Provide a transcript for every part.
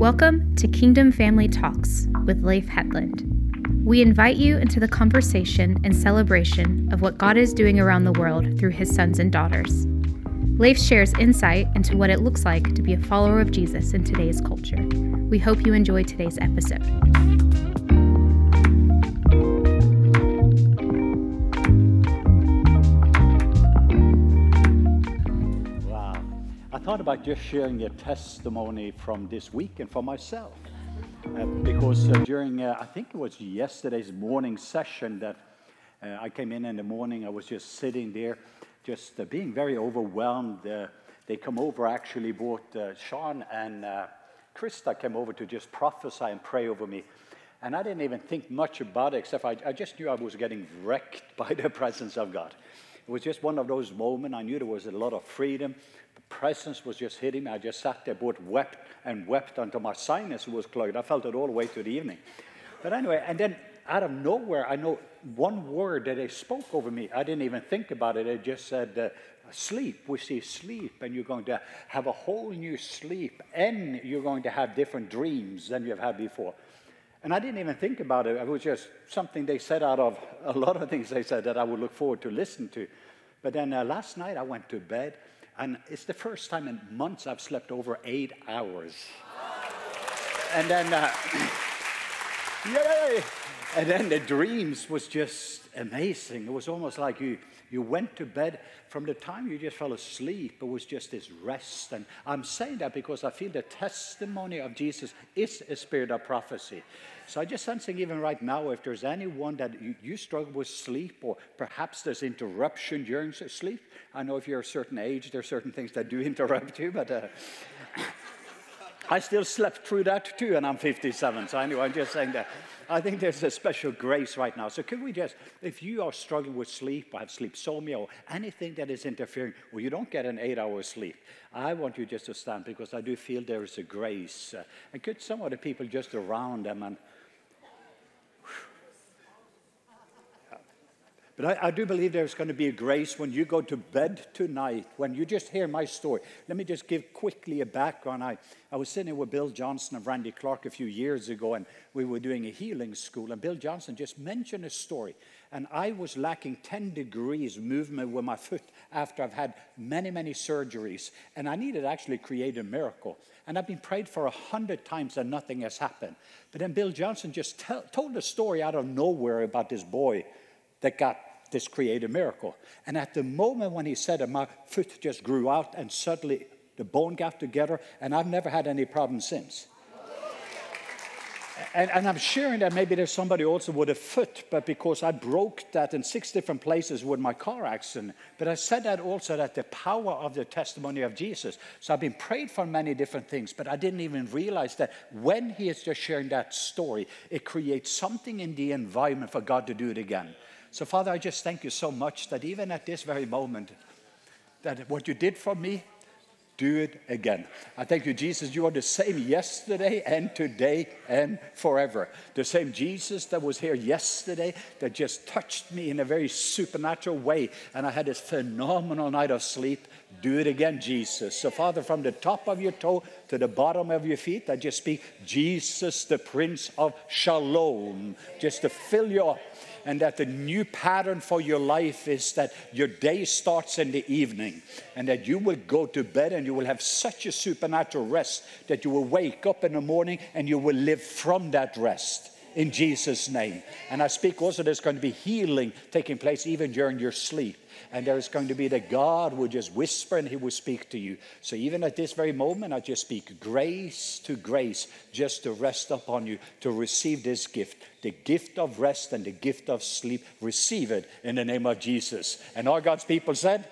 Welcome to Kingdom Family Talks with Leif Hetland. We invite you into the conversation and celebration of what God is doing around the world through his sons and daughters. Leif shares insight into what it looks like to be a follower of Jesus in today's culture. We hope you enjoy today's episode. About just sharing a testimony from this week and for myself. Uh, because uh, during, uh, I think it was yesterday's morning session that uh, I came in in the morning, I was just sitting there, just uh, being very overwhelmed. They come over, actually, both Sean and Krista came over to just prophesy and pray over me. And I didn't even think much about it, except I, I just knew I was getting wrecked by the presence of God. It was just one of those moments. I knew there was a lot of freedom presence was just hitting me. I just sat there, both wept and wept until my sinus was clogged. I felt it all the way to the evening. But anyway, and then out of nowhere, I know one word that they spoke over me. I didn't even think about it. They just said, uh, sleep. We see sleep, and you're going to have a whole new sleep, and you're going to have different dreams than you've had before. And I didn't even think about it. It was just something they said out of a lot of things they said that I would look forward to listen to. But then uh, last night I went to bed and it's the first time in months I've slept over eight hours. And then, uh, yay! And then the dreams was just amazing. It was almost like you, you went to bed from the time you just fell asleep, it was just this rest. And I'm saying that because I feel the testimony of Jesus is a spirit of prophecy. So I just sensing even right now, if there's anyone that you, you struggle with sleep, or perhaps there's interruption during sleep. I know if you're a certain age, there are certain things that do interrupt you, but uh, I still slept through that too, and I'm 57. So anyway, I'm just saying that. I think there's a special grace right now. So could we just, if you are struggling with sleep, or have sleepsomnia, or anything that is interfering, or you don't get an eight-hour sleep, I want you just to stand because I do feel there is a grace. Uh, and could some of the people just around them and But I, I, do believe there's going to be a grace when you go to bed tonight, when you just hear my story. Let me just give quickly a background. I, I was sitting with Bill Johnson and Randy Clark a few years ago, and we were doing a healing school. And Bill Johnson just mentioned a story. And I was lacking 10 degrees movement with my foot after I've had many, many surgeries. And I needed to actually create a miracle. And I've been prayed for a hundred times and nothing has happened. But then Bill Johnson just told a story out of nowhere about this boy that got this create a miracle. And at the moment when he said it, my foot just grew out and suddenly the bone got together, and I've never had any problems since. And, and, I'm sharing that maybe there's somebody also with a foot, but because I broke that in six different places with my car accident. But I said that also that the power of the testimony of Jesus. So I've been prayed for many different things, but I didn't even realize that when he is just sharing that story, it creates something in the environment for God to do it again. So, Father, I just thank you so much that even at this very moment, that what you did for me, do it again. I thank you, Jesus. You are the same yesterday and today and forever. The same Jesus that was here yesterday that just touched me in a very supernatural way. And I had this phenomenal night of sleep. Do it again, Jesus. So, Father, from the top of your toe to the bottom of your feet, I just speak Jesus, the Prince of Shalom, just to fill you up and that the new pattern for your life is that your day starts in the evening and that you will go to bed and you will have such a supernatural rest that you will wake up in the morning and you will live from that rest in Jesus' name. And I speak also there's going to be healing taking place even during your sleep and there is going to be that God will just whisper and He will speak to you. So even at this very moment, I just speak grace to grace, just to rest upon you, to receive this gift, the gift of rest and the gift of sleep. Receive it in the name of Jesus. And all God's people said,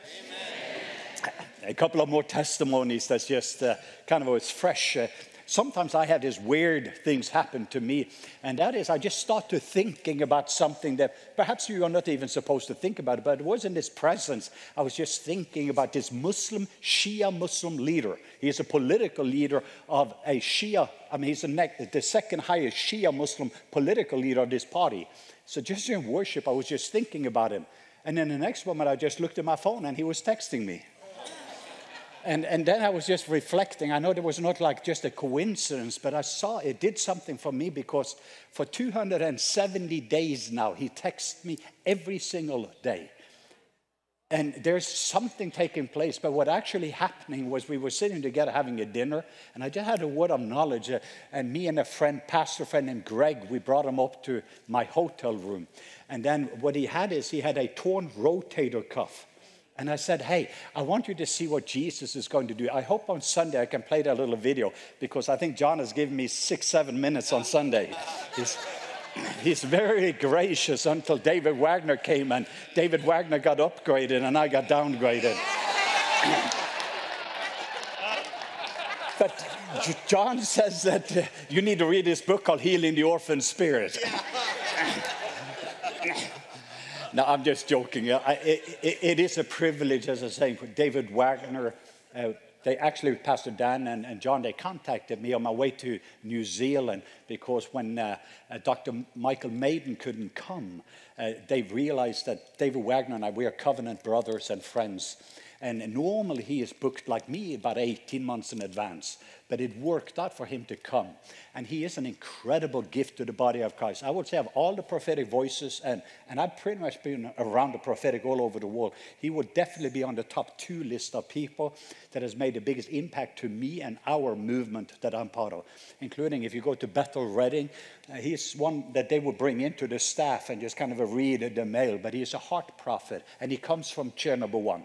Amen. A couple of more testimonies that's just uh, kind of always fresh. Uh, sometimes I have these weird things happen to me, and that is I just start to thinking about something that perhaps you are not even supposed to think about, but it was in this presence. I was just thinking about this Muslim, Shia Muslim leader. He is a political leader of a Shia, I mean, he's the, the second highest Shia Muslim political leader of this party. So just in worship, I was just thinking about him. And then the next moment, I just looked at my phone and he was texting me. And, and then I was just reflecting. I know it was not like just a coincidence, but I saw it did something for me because for 270 days now, he texts me every single day. And there's something taking place. But what actually happening was we were sitting together having a dinner, and I just had a word of knowledge. Uh, and me and a friend, pastor friend named Greg, we brought him up to my hotel room. And then what he had is he had a torn rotator cuff. And I said, Hey, I want you to see what Jesus is going to do. I hope on Sunday I can play that little video because I think John has given me six, seven minutes on Sunday. He's, he's very gracious until David Wagner came and David Wagner got upgraded and I got downgraded. but John says that uh, you need to read this book called Healing the Orphan Spirit. No, I'm just joking. it, it, it is a privilege, as I say, for David Wagner. Uh, they actually, Pastor Dan and, and, John, they contacted me on my way to New Zealand because when uh, uh, Dr. Michael Maiden couldn't come, uh, they realized that David Wagner and I, we are covenant brothers and friends. And normally he is booked like me about 18 months in advance but it worked out for him to come. And he is an incredible gift to the body of Christ. I would say, of all the prophetic voices, and, and I've pretty much been around the prophetic all over the world, he would definitely be on the top two list of people that has made the biggest impact to me and our movement that I'm part of, including if you go to Bethel Redding, uh, he's one that they would bring into the staff and just kind of read the mail, but he's a heart prophet, and he comes from chair number one.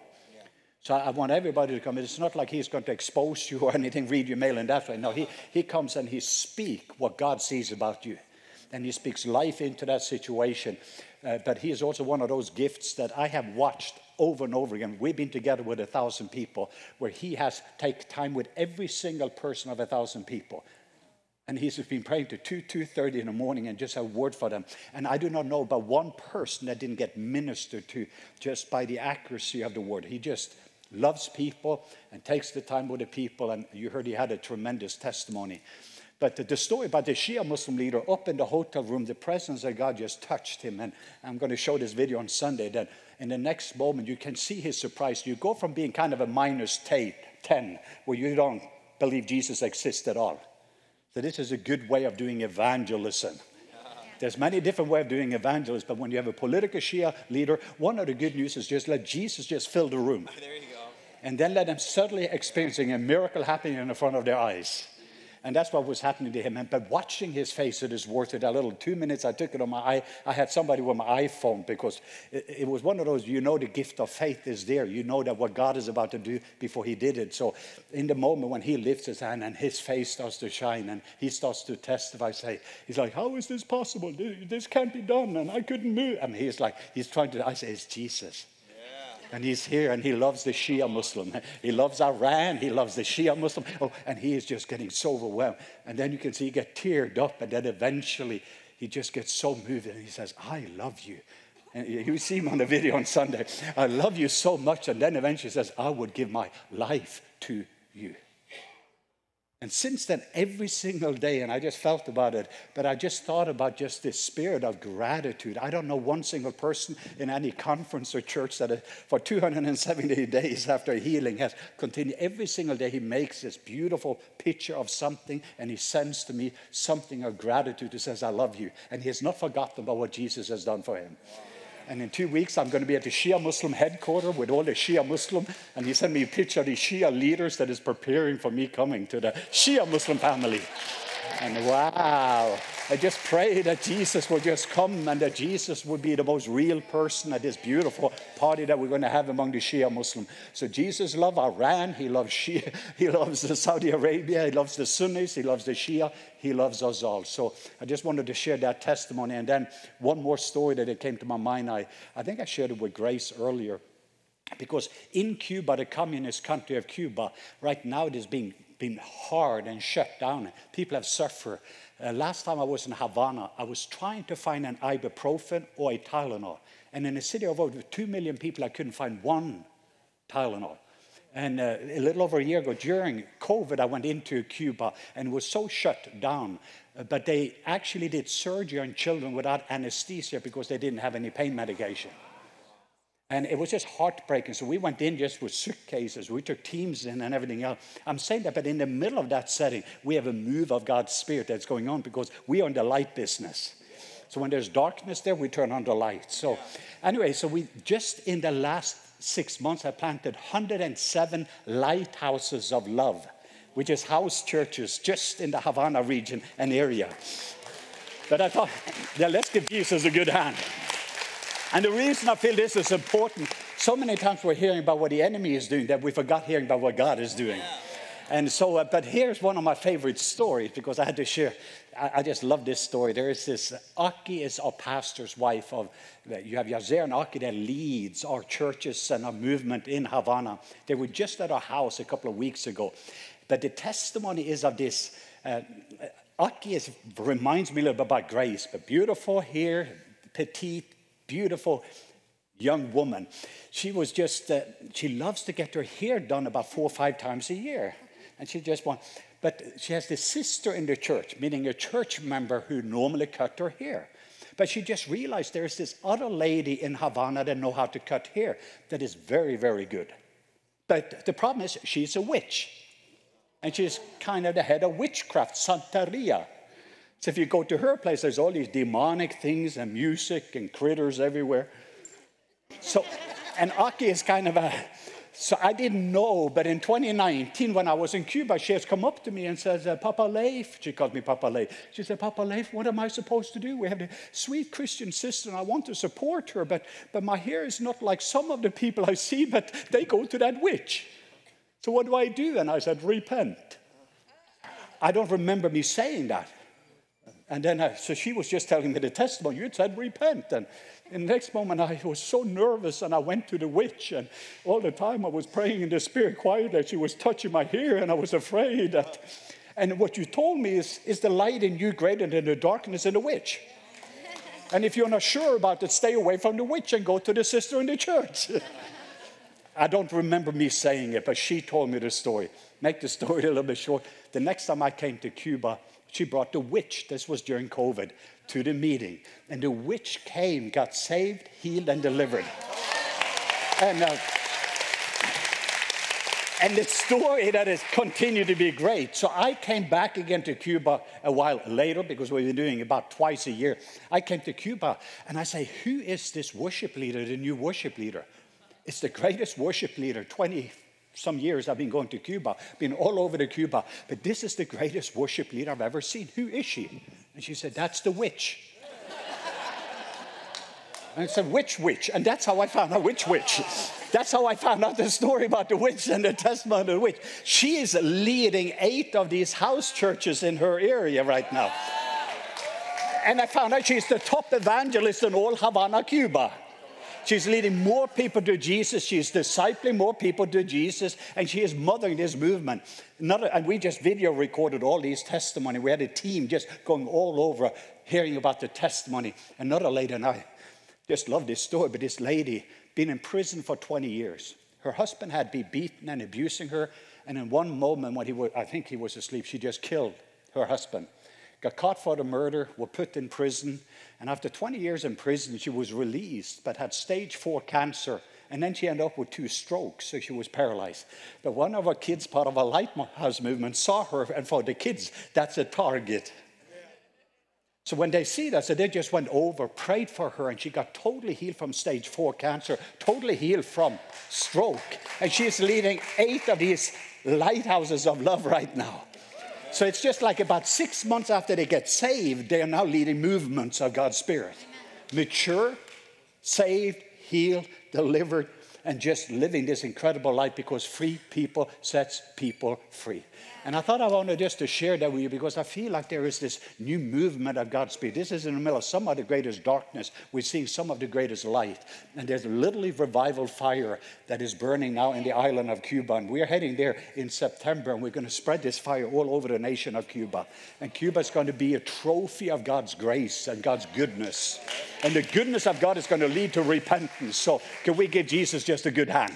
So I want everybody to come. It's not like he's going to expose you or anything, read your mail in that way. No, he, he comes and he speaks what God sees about you. And he speaks life into that situation. Uh, but he is also one of those gifts that I have watched over and over again. We've been together with a thousand people where he has taken time with every single person of a thousand people. And he's been praying to 2, 2.30 in the morning and just a word for them. And I do not know about one person that didn't get ministered to just by the accuracy of the word. He just loves people and takes the time with the people. And you heard he had a tremendous testimony. But the, story about the Shia Muslim leader up in the hotel room, the presence of God just touched him. And I'm going to show this video on Sunday. That in the next moment, you can see his surprise. You go from being kind of a minus 10, where you don't believe Jesus exists at all. So this is a good way of doing evangelism. There's many different ways of doing evangelism, but when you have a political Shia leader, one of the good news is just let Jesus just fill the room. There you go and then let them suddenly experiencing a miracle happening in front of their eyes. And that's what was happening to him. And but watching his face, it is worth it. A little two minutes, I took it on my eye. I had somebody with my iPhone because it, it, was one of those, you know, the gift of faith is there. You know that what God is about to do before he did it. So in the moment when he lifts his hand and his face starts to shine and he starts to testify, say, he's like, how is this possible? This can't be done. And I couldn't move. I mean, he's like, he's trying to, I say, it's Jesus. And he's here and he loves the Shia Muslim. He loves Iran. He loves the Shia Muslim. Oh, and he is just getting so overwhelmed. And then you can see he get teared up. And then eventually he just gets so moved and he says, I love you. And you see him on the video on Sunday. I love you so much. And then eventually he says, I would give my life to you. And since then, every single day, and I just felt about it, but I just thought about just this spirit of gratitude. I don't know one single person in any conference or church that uh, for 270 days after healing has continued. Every single day, he makes this beautiful picture of something and he sends to me something of gratitude. He says, I love you. And he has not forgotten about what Jesus has done for him. Wow. And in two weeks, I'm going to be at the Shia Muslim headquarters with all the Shia Muslim. And he sent me a picture of the Shia leaders that is preparing for me coming to the Shia Muslim family. And wow, I just pray that Jesus will just come and that Jesus would be the most real person at this beautiful party that we're going to have among the Shia Muslim. So Jesus loves Iran, he loves Shia, he loves Saudi Arabia, he loves the Sunnis, he loves the Shia, he loves us all. So I just wanted to share that testimony. And then one more story that it came to my mind. I, I think I shared it with Grace earlier. Because in Cuba, the communist country of Cuba, right now it is being been hard and shut down. People have suffered. Uh, last time I was in Havana, I was trying to find an ibuprofen or a Tylenol. And in a city of over 2 million people, I couldn't find one Tylenol. And uh, a little over a year ago, during COVID, I went into Cuba and was so shut down. Uh, but they actually did surgery on children without anesthesia because they didn't have any pain medication. And it was just heartbreaking. So we went in just with suitcases. We took teams in and everything else. I'm saying that, but in the middle of that setting, we have a move of God's Spirit that's going on because we are in the light business. So when there's darkness there, we turn on the light. So anyway, so we just in the last six months I planted 107 lighthouses of love, which is house churches just in the Havana region and area. But I thought, yeah, let's give Jesus a good hand. And the reason I feel this is important, so many times we're hearing about what the enemy is doing that we forgot hearing about what God is doing. And so, uh, but here's one of my favorite stories because I had to share. I, I just love this story. There is this, Aki is our pastor's wife of, you have Yazer and Aki that leads our churches and our movement in Havana. They were just at our house a couple of weeks ago. But the testimony is of this, uh, Aki is, reminds me a little bit about Grace, but beautiful hair, petite, beautiful young woman. She was just, uh, she loves to get her hair done about four or five times a year. And she just wants, but she has this sister in the church, meaning a church member who normally cut her hair. But she just realized there's this other lady in Havana that know how to cut hair that is very, very good. But the problem is she's a witch. And she's kind of the head of witchcraft, Santeria. So if you go to her place, there's all these demonic things and music and critters everywhere. So, and Aki is kind of a, so I didn't know, but in 2019, when I was in Cuba, she has come up to me and says, uh, Papa Leif, she called me Papa Leif. She said, Papa Leif, what am I supposed to do? We have a sweet Christian sister, and I want to support her, but, but my hair is not like some of the people I see, but they go to that witch. So what do I do? And I said, repent. I don't remember me saying that. And then, I, so she was just telling me the testimony. You said repent. And the next moment, I was so nervous and I went to the witch. And all the time I was praying in the spirit quietly. She was touching my hair and I was afraid that. And what you told me is, is the light in you greater than the darkness in the witch? And if you're not sure about it, stay away from the witch and go to the sister in the church. I don't remember me saying it, but she told me the story. Make the story a little bit short. The next time I came to Cuba, she brought the witch, this was during COVID, to the meeting. And the witch came, got saved, healed, and delivered. And, uh, and the story that has continued to be great. So I came back again to Cuba a while later because we've been doing about twice a year. I came to Cuba and I say, Who is this worship leader, the new worship leader? It's the greatest worship leader, 20, some years I've been going to Cuba, been all over to Cuba, but this is the greatest worship leader I've ever seen. Who is she? And she said, That's the witch. and I said, Which witch? And that's how I found out which witch. That's how I found out the story about the witch and the testimony of the witch. She is leading eight of these house churches in her area right now. And I found out she's the top evangelist in all Havana, Cuba. She's leading more people to Jesus. She's discipling more people to Jesus, and she is mothering this movement. And we just video recorded all these testimony. We had a team just going all over, hearing about the testimony. Another lady, and I just love this story, but this lady been in prison for 20 years. Her husband had been beaten and abusing her, and in one moment when he was, I think he was asleep, she just killed her husband got caught for the murder, were put in prison, and after 20 years in prison, she was released, but had stage four cancer. And then she ended up with two strokes, so she was paralyzed. But one of her kids, part of a Lighthouse movement, saw her, and for the kids, that's a target. So when they see that, so they just went over, prayed for her, and she got totally healed from stage four cancer, totally healed from stroke. And she is leading eight of these lighthouses of love right now. So it's just like about six months after they get saved, they are now leading movements of God's Spirit. Mature, saved, healed, delivered, and just living this incredible life because free people sets people free. And I thought I wanted just to share that with you because I feel like there is this new movement of God's Spirit. This is in the middle of some of the greatest darkness. We're seeing some of the greatest light. And there's literally revival fire that is burning now in the island of Cuba. And we're heading there in September and we're going to spread this fire all over the nation of Cuba. And Cuba is going to be a trophy of God's grace and God's goodness. And the goodness of God is going to lead to repentance. So can we give Jesus just a good hand?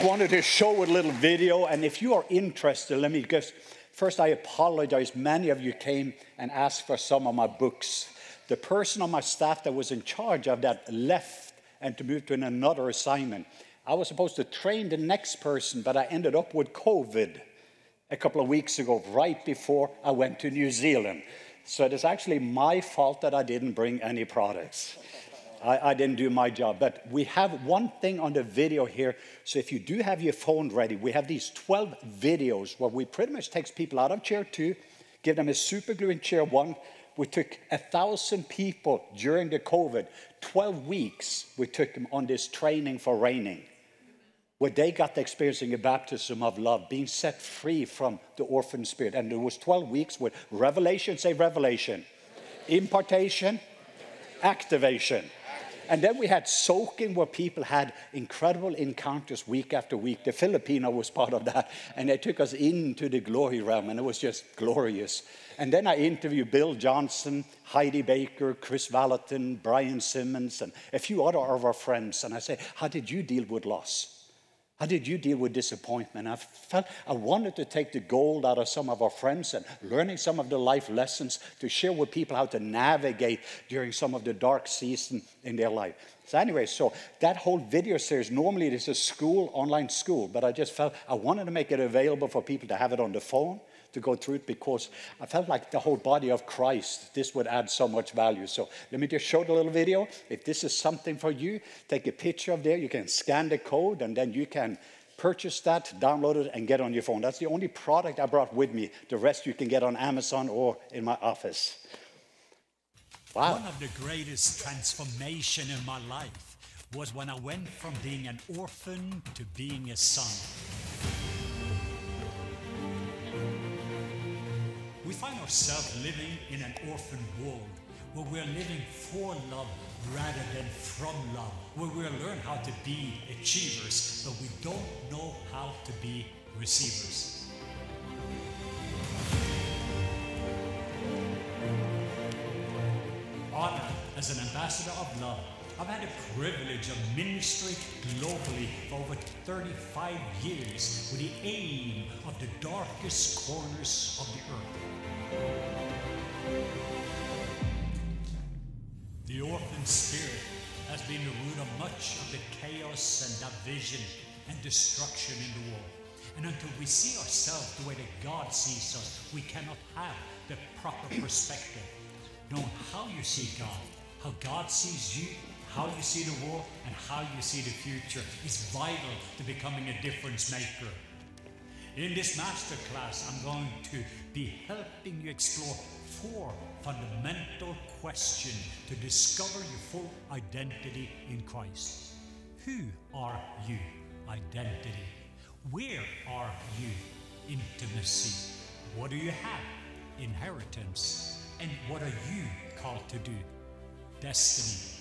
I wanted to show a little video, and if you are interested, let me just First, I apologize. Many of you came and asked for some of my books. The person on my staff that was in charge of that left and to move to another assignment. I was supposed to train the next person, but I ended up with COVID a couple of weeks ago, right before I went to New Zealand. So it is actually my fault that I didn't bring any products. I, I, didn't do my job. But we have one thing on the video here. So if you do have your phone ready, we have these 12 videos where we pretty much takes people out of chair two, give them a super glue in chair one. We took a thousand people during the COVID, 12 weeks, we took them on this training for reigning where they got the experiencing a baptism of love, being set free from the orphan spirit. And it was 12 weeks with revelation, say revelation, impartation, activation. And then we had soaking where people had incredible encounters week after week. The Filipino was part of that. And they took us into the glory realm, and it was just glorious. And then I interviewed Bill Johnson, Heidi Baker, Kris Vallotton, Brian Simmons, and a few other of our friends. And I say, How did you deal with loss? How did you deal with disappointment? I felt I wanted to take the gold out of some of our friends and learning some of the life lessons to share with people how to navigate during some of the dark season in their life. So anyway, so that whole video series, normally it is a school, online school, but I just felt I wanted to make it available for people to have it on the phone, to go through it because I felt like the whole body of Christ, this would add so much value. So let me just show the little video. If this is something for you, take a picture of there. You can scan the code and then you can purchase that, download it, and get on your phone. That's the only product I brought with me. The rest you can get on Amazon or in my office. Wow. One of the greatest transformation in my life was when I went from being an orphan to being a son. We find ourselves living in an orphan world where we're living for love rather than from love, where we learn how to be achievers, but we don't know how to be receivers. Honored as an ambassador of love, I've had the privilege of ministering globally for over 35 years with the aim of the darkest corners of the earth. The orphan spirit has been the root of much of the chaos and division and destruction in the world. And until we see ourselves the way that God sees us, we cannot have the proper perspective. Knowing how you see God, how God sees you, how you see the world, and how you see the future is vital to becoming a difference maker. In this masterclass, I'm going to be helping you explore four fundamental questions to discover your full identity in Christ. Who are you? Identity. Where are you? Intimacy. What do you have? Inheritance. And what are you called to do? Destiny.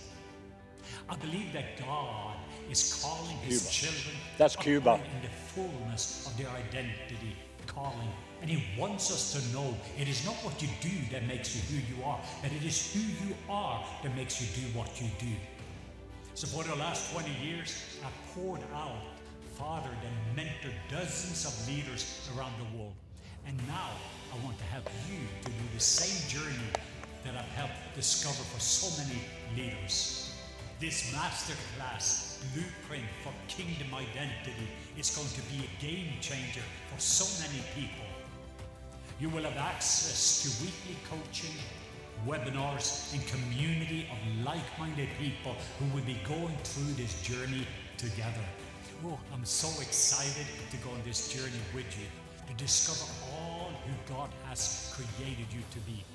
I believe that God is calling His Cuba. children That's Cuba. in the fullness of their identity, calling and He wants us to know it is not what you do that makes you who you are, but it is who you are that makes you do what you do. So for the last 20 years, I poured out, fathered, and mentored dozens of leaders around the world. And now I want to help you to do the same journey that I've helped discover for so many leaders. This masterclass blueprint for kingdom identity is going to be a game changer for so many people. You will have access to weekly coaching, webinars, and community of like-minded people who will be going through this journey together. Oh, I'm so excited to go on this journey with you, to discover all who God has created you to be.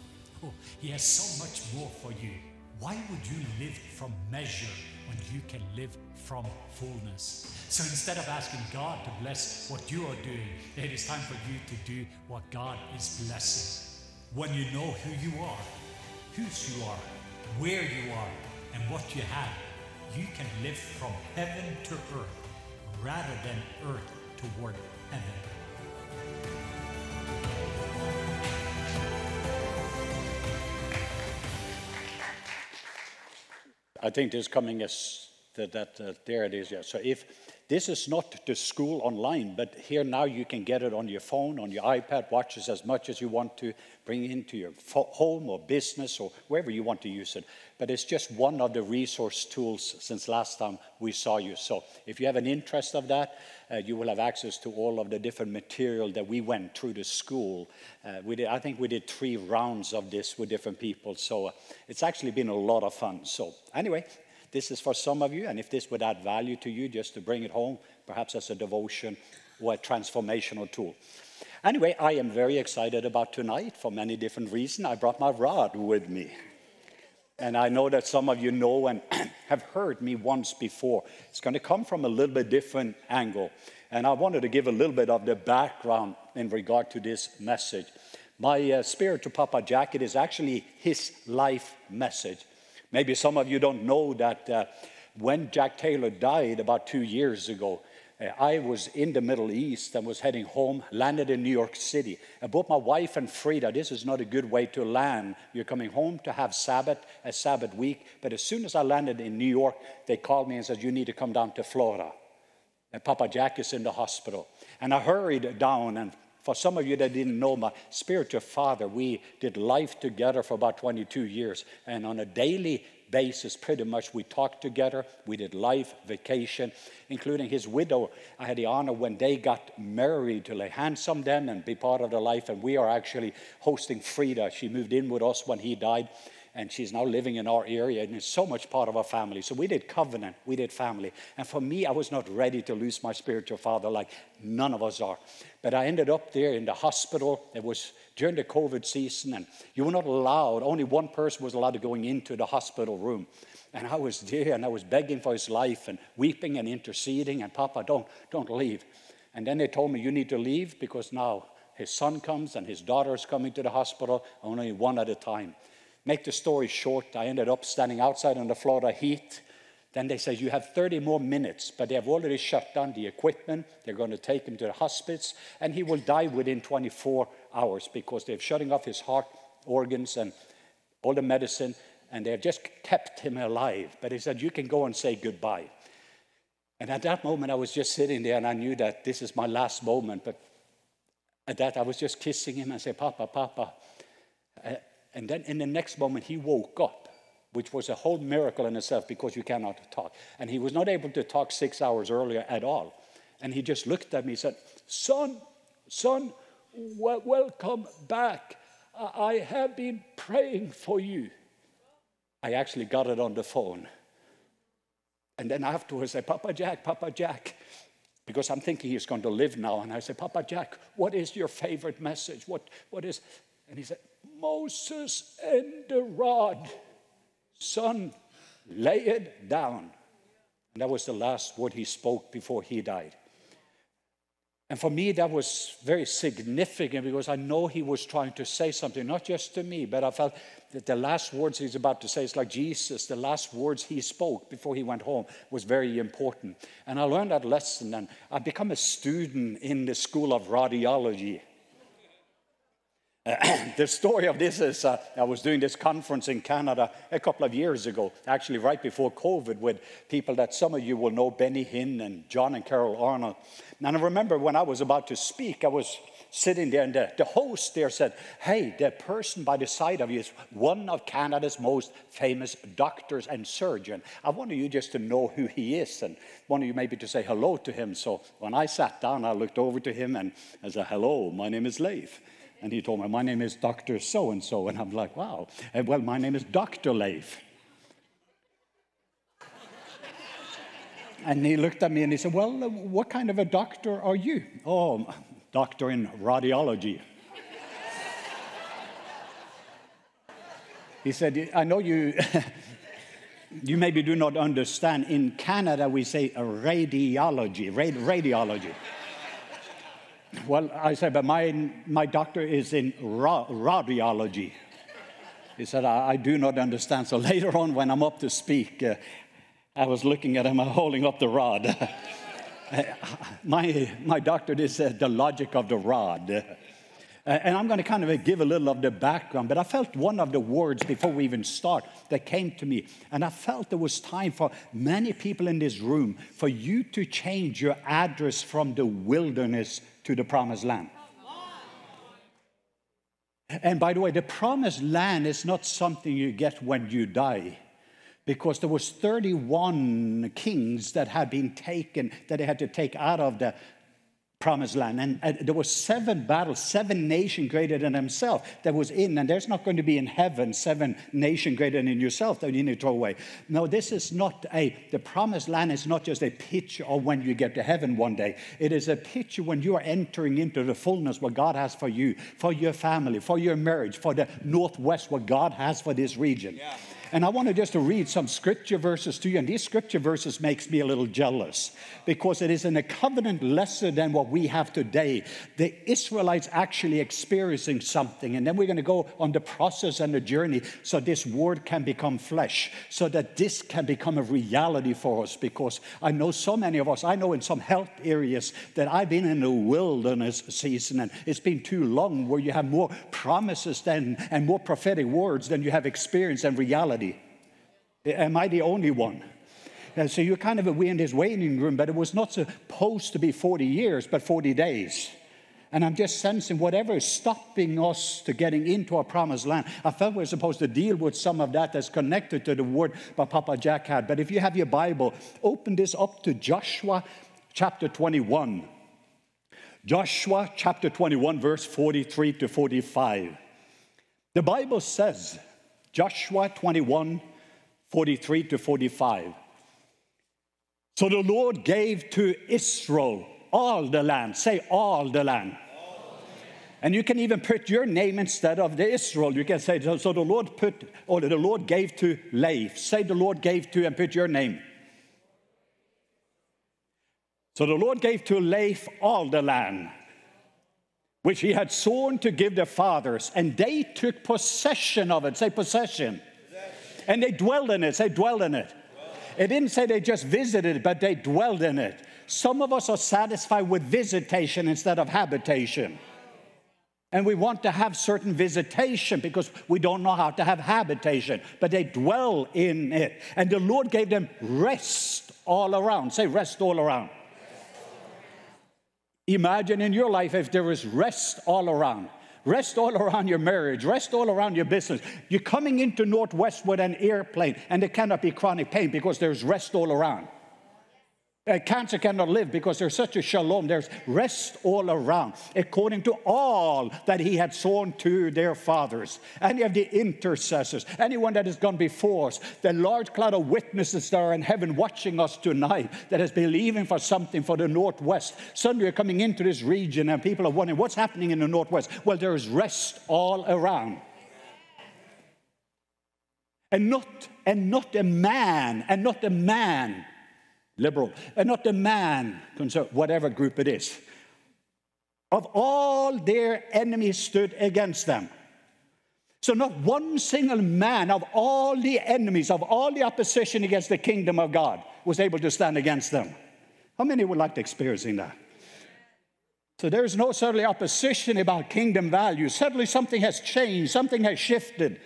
Oh, He has so much more for you. Why would you live from measure when you can live from fullness. So instead of asking God to bless what you are doing, it is time for you to do what God is blessing. When you know who you are, whose you are, where you are, and what you have, you can live from heaven to earth rather than earth toward heaven. I think this coming as that, that uh, there it is. Yeah. So if this is not the school online, but here now you can get it on your phone, on your iPad, watches as much as you want to, bring into your home or business or wherever you want to use it. But it's just one of the resource tools since last time we saw you. So if you have an interest of that, uh, you will have access to all of the different material that we went through the school. Uh, we did, I think we did three rounds of this with different people. So uh, it's actually been a lot of fun. So anyway, this is for some of you, and if this would add value to you, just to bring it home, perhaps as a devotion or a transformational tool. Anyway, I am very excited about tonight for many different reasons. I brought my rod with me. And I know that some of you know and have heard me once before. It's going to come from a little bit different angle. And I wanted to give a little bit of the background in regard to this message. My uh, spirit to Papa Jack, it is actually his life message. Maybe some of you don't know that uh, when Jack Taylor died about two years ago, I was in the Middle East and was heading home, landed in New York City. And both my wife and Friede, this is not a good way to land. You're coming home to have Sabbath, a Sabbath week. But as soon as I landed in New York, they called me and said, You need to come down to Florida. And Papa Jack is in the hospital. And I hurried down and for some of you that didn't know my spiritual father, we did life together for about 22 years. And on a daily basis, pretty much, we talked together. We did life, vacation, including his widow. I had the honor when they got married to lay hands on them and be part of their life. And we are actually hosting Friede. She moved in with us when he died and she's now living in our area and is so much part of our family. So we did covenant, we did family. And for me, I was not ready to lose my spiritual father like none of us are. But I ended up there in the hospital. It was during the COVID season, and you were not allowed, only one person was allowed to going into the hospital room. And I was there and I was begging for his life and weeping and interceding, and Papa, don't, don't leave. And then they told me, You need to leave because now his son comes and his daughter is coming to the hospital, only one at a time. Make the story short, I ended up standing outside in the Florida heat. Then they said, You have 30 more minutes, but they have already shut down the equipment. They're going to take him to the hospice, and he will die within 24 hours because they're shutting off his heart organs and all the medicine, and they've just kept him alive. But he said, You can go and say goodbye. And at that moment, I was just sitting there, and I knew that this is my last moment. But at that, I was just kissing him and say, Papa, Papa. And then in the next moment, he woke up, which was a whole miracle in itself because you cannot talk. And he was not able to talk six hours earlier at all. And he just looked at me and said, Son, son, well, welcome back. I have been praying for you. I actually got it on the phone. And then afterwards, I said, Papa Jack, Papa Jack, because I'm thinking he's going to live now. And I said, Papa Jack, what is your favorite message? What, what is? And he said, Moses and the rod. Son, lay it down. And that was the last word he spoke before he died. And for me, that was very significant because I know he was trying to say something, not just to me, but I felt that the last words he's about to say, it's like Jesus, the last words he spoke before he went home was very important. And I learned that lesson, and I become a student in the school of radiology. the story of this is uh, I was doing this conference in Canada a couple of years ago, actually right before COVID, with people that some of you will know, Benny Hinn and John and Carol Arnott. And I remember when I was about to speak, I was sitting there, and the, the host there said, Hey, the person by the side of you is one of Canada's most famous doctors and surgeon. I want you just to know who he is, and want you maybe to say hello to him. So when I sat down, I looked over to him and I said, Hello, my name is Leif. And he told me, My name is Dr. So and so. And I'm like, Wow. And, well, my name is Dr. Leif. and he looked at me and he said, Well, uh, what kind of a doctor are you? Oh, doctor in radiology. he said, I know you. you maybe do not understand. In Canada, we say radiology, radiology. Well, I said, but my, my doctor is in ra- radiology. He said, I, I, do not understand. So later on, when I'm up to speak, uh, I was looking at him holding up the rod. my, my doctor is uh, the logic of the rod. Uh, and I'm going to kind of give a little of the background, but I felt one of the words before we even start that came to me. And I felt there was time for many people in this room for you to change your address from the wilderness to the promised land. And by the way, the promised land is not something you get when you die because there was 31 kings that had been taken that they had to take out of the promised land. And there were seven battles, seven nations greater than himself that was in. And there's not going to be in heaven seven nation greater than yourself that you need to throw away. No, this is not a, the promised land is not just a picture of when you get to heaven one day. It is a picture when you are entering into the fullness what God has for you, for your family, for your marriage, for the Northwest, what God has for this region. Yeah. And I wanted just to read some scripture verses to you. And these scripture verses makes me a little jealous because it is in a covenant lesser than what we have today. The Israelites actually experiencing something. And then we're going to go on the process and the journey so this word can become flesh, so that this can become a reality for us. Because I know so many of us, I know in some health areas that I've been in a wilderness season and it's been too long where you have more promises than, and more prophetic words than you have experience and reality. Am I the only one? And so you're kind of away in this waiting room, but it was not supposed to be 40 years, but 40 days. And I'm just sensing whatever is stopping us to getting into our promised land. I felt we are supposed to deal with some of that that's connected to the word that Papa Jack had. But if you have your Bible, open this up to Joshua chapter 21. Joshua chapter 21, verse 43 to 45. The Bible says, Joshua 21, 43 to 45. So the Lord gave to Israel all the land. Say, all the land. And you can even put your name instead of the Israel. You can say, so, the Lord put, or the Lord gave to Leif. Say the Lord gave to and put your name. So the Lord gave to Leif all the land, which he had sworn to give their fathers, and they took possession of it. Say possession. And they dwelled in it. Say, dwelled in it. It didn't say they just visited, but they dwelled in it. Some of us are satisfied with visitation instead of habitation. And we want to have certain visitation because we don't know how to have habitation, but they dwell in it. And the Lord gave them rest all around. Say, rest all around. Imagine in your life if there was rest all around. Rest all around your marriage. Rest all around your business. You're coming into Northwest with an airplane, and there cannot be chronic pain because there's rest all around. Uh, cancer cannot live because there's such a shalom. There's rest all around, according to all that he had sworn to their fathers. Any of the intercessors, anyone that has gone before us, the large cloud of witnesses that are in heaven watching us tonight, that is believing for something for the Northwest. Suddenly, you're coming into this region, and people are wondering what's happening in the Northwest. Well, there is rest all around. And not, and not a man, and not a man liberal, and not the man, whatever group it is. Of all their enemies stood against them. So, not one single man of all the enemies, of all the opposition against the kingdom of God, was able to stand against them. How many would like to experience that? So, there's no certainly opposition about kingdom values. Suddenly, something has changed, something has shifted.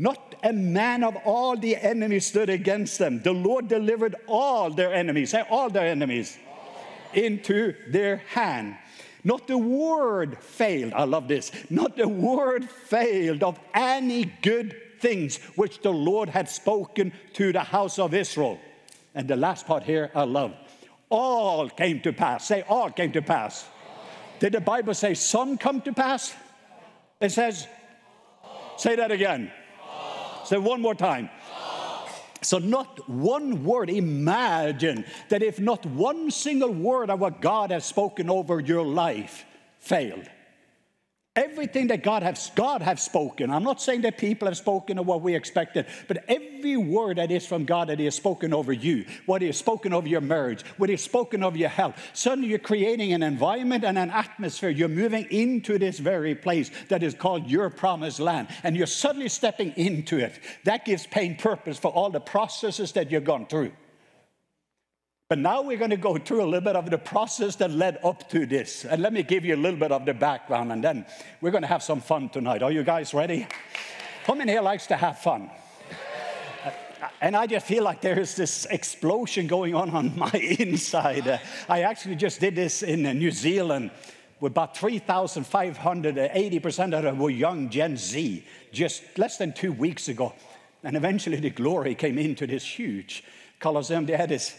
Not a man of all the enemies stood against them. The Lord delivered all their enemies, say all their enemies, into their hand. Not the word failed. I love this. Not the word failed of any good things which the Lord had spoken to the house of Israel. And the last part here I love. All came to pass. Say, all came to pass. Did the Bible say some come to pass? It says, say that again. Say one more time. So, not one word. Imagine that if not one single word of what God has spoken over your life failed, Everything that God has, God has spoken. I'm not saying that people have spoken of what we expected, but every word that is from God that He has spoken over you, what He has spoken over your marriage, what He has spoken over your health. Suddenly you're creating an environment and an atmosphere. You're moving into this very place that is called your promised land, and you're suddenly stepping into it. That gives pain purpose for all the processes that you've gone through. But now we're going to go through a little bit of the process that led up to this. And let me give you a little bit of the background, and then we're going to have some fun tonight. Are you guys ready? Many here likes to have fun? And I just feel like there is this explosion going on on my inside. Uh, I actually just did this in uh, New Zealand with about 3,500, 80% of them were young Gen Z, just less than two weeks ago. And eventually the glory came into this huge Colosseum. They had this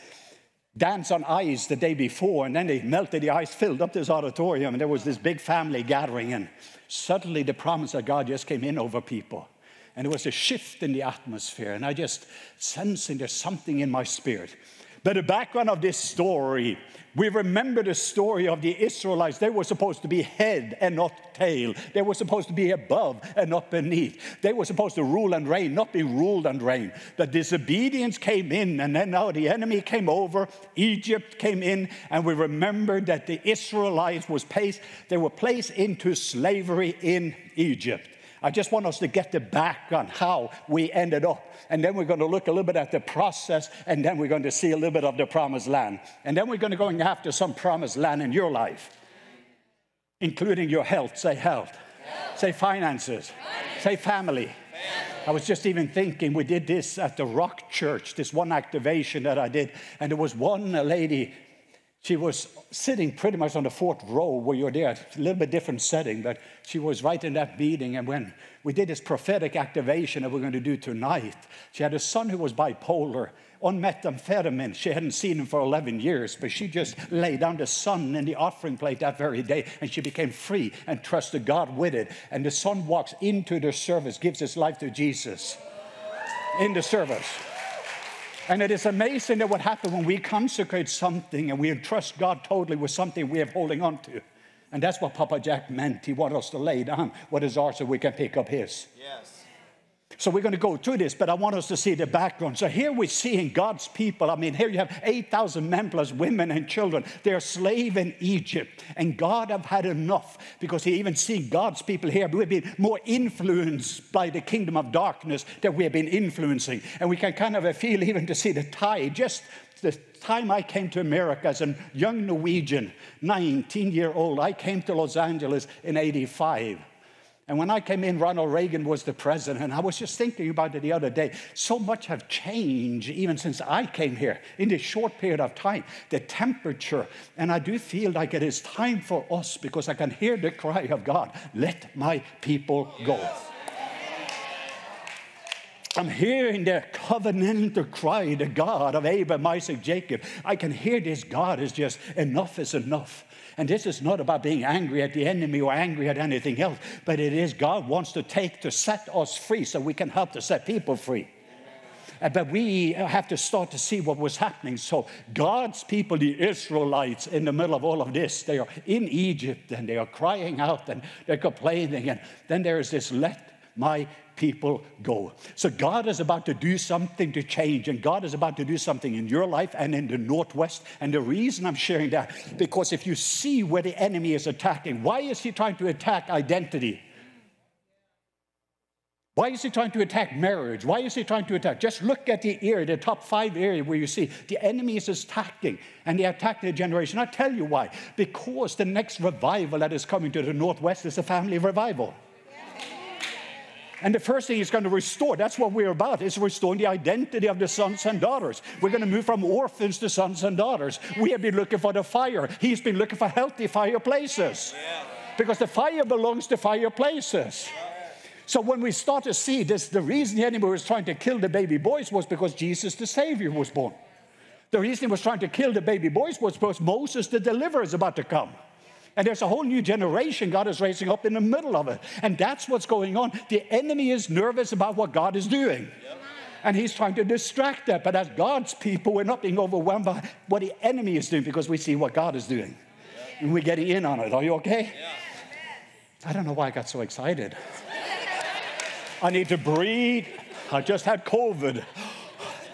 dance on ice the day before, and then they melted the ice, filled up this auditorium, and there was this big family gathering. And suddenly the promise of God just came in over people. And there was a shift in the atmosphere, and I just sensing there's something in my spirit. But the background of this story, we remember the story of the Israelites. They were supposed to be head and not tail. They were supposed to be above and not beneath. They were supposed to rule and reign, not be ruled and reign. The disobedience came in, and then now the enemy came over. Egypt came in, and we remember that the Israelites was placed, they were placed into slavery in Egypt. I just want us to get the back on how we ended up. And then we're going to look a little bit at the process, and then we're going to see a little bit of the promised land. And then we're going to go after some promised land in your life, including your health. Say health. health. Say finances. Say family. family. I was just even thinking, we did this at the Rock Church, this one activation that I did, and there was one lady she was sitting pretty much on the fourth row where you're there, a little bit different setting, but she was right in that meeting. And when we did this prophetic activation that we're going to do tonight, she had a son who was bipolar, on methamphetamine. She hadn't seen him for 11 years, but she just laid down the son in the offering plate that very day, and she became free and trusted God with it. And the son walks into the service, gives his life to Jesus in the service. And it is amazing that what happens when we consecrate something and we entrust God totally with something we are holding on to. And that's what Papa Jack meant. He wanted us to lay down what is ours so we can pick up his. Yes. So we're going to go through this, but I want us to see the background. So here we're seeing God's people. I mean, here you have 8,000 men plus women and children. They're slave in Egypt. And God have had enough because he even seen God's people here. We've been more influenced by the kingdom of darkness that we have been influencing. And we can kind of feel even to see the tie Just the time I came to America as a young Norwegian, 19 year old, I came to Los Angeles in 85. And when I came in, Ronald Reagan was the president. I was just thinking about it the other day. So much have changed even since I came here in this short period of time. The temperature. And I do feel like it is time for us because I can hear the cry of God let my people go. I'm hearing the covenantal cry, the God of Abraham, Isaac, Jacob. I can hear this God is just enough is enough. And this is not about being angry at the enemy or angry at anything else, but it is God wants to take to set us free so we can help to set people free. Uh, but we have to start to see what was happening. So, God's people, the Israelites, in the middle of all of this, they are in Egypt and they are crying out and they're complaining. And then there is this let my people go. So God is about to do something to change, and God is about to do something in your life and in the Northwest. And the reason I'm sharing that, because if you see where the enemy is attacking, why is he trying to attack identity? Why is he trying to attack marriage? Why is he trying to attack? Just look at the area, the top five area where you see the enemy is attacking and they attack the generation. I'll tell you why. Because the next revival that is coming to the Northwest is a family revival. And the first thing he's going to restore, that's what we're about, is restoring the identity of the sons and daughters. We're going to move from orphans to sons and daughters. We have been looking for the fire. He's been looking for healthy fireplaces. Because the fire belongs to fireplaces. So when we start to see this, the reason the enemy was trying to kill the baby boys was because Jesus the Savior was born. The reason he was trying to kill the baby boys was because Moses the deliverer is about to come. And there's a whole new generation God is raising up in the middle of it. And that's what's going on. The enemy is nervous about what God is doing. And he's trying to distract that. But as God's people, we're not being overwhelmed by what the enemy is doing because we see what God is doing. And we're getting in on it. Are you okay? I don't know why I got so excited. I need to breathe. I just had COVID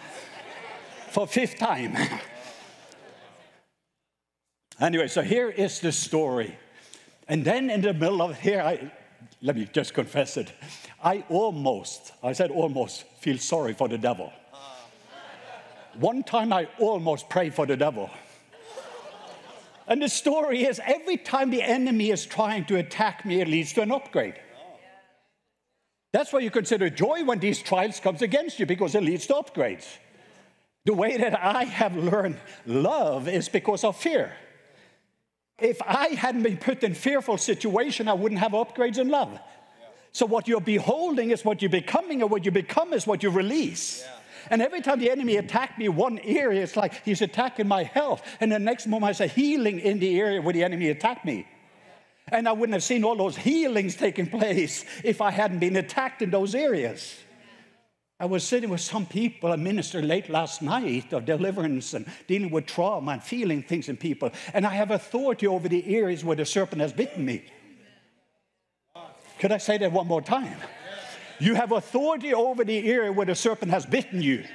for fifth time. Anyway, so here is the story. And then in the middle of here, I, let me just confess it. I almost, I said almost, feel sorry for the devil. One time I almost prayed for the devil. And the story is every time the enemy is trying to attack me, it leads to an upgrade. That's why you consider joy when these trials comes against you because it leads to upgrades. The way that I have learned love is because of fear. If I hadn't been put in fearful situation, I wouldn't have upgrades in love. So what you're beholding is what you're becoming, and what you become is what you release. Yeah. And every time the enemy attacked me one area, it's like he's attacking my health. And the next moment I say healing in the area where the enemy attacked me. And I wouldn't have seen all those healings taking place if I hadn't been attacked in those areas. I was sitting with some people, a minister late last night of deliverance and dealing with trauma and feeling things in people. And I have authority over the areas where the serpent has bitten me. Could I say that one more time? You have authority over the area where the serpent has bitten you.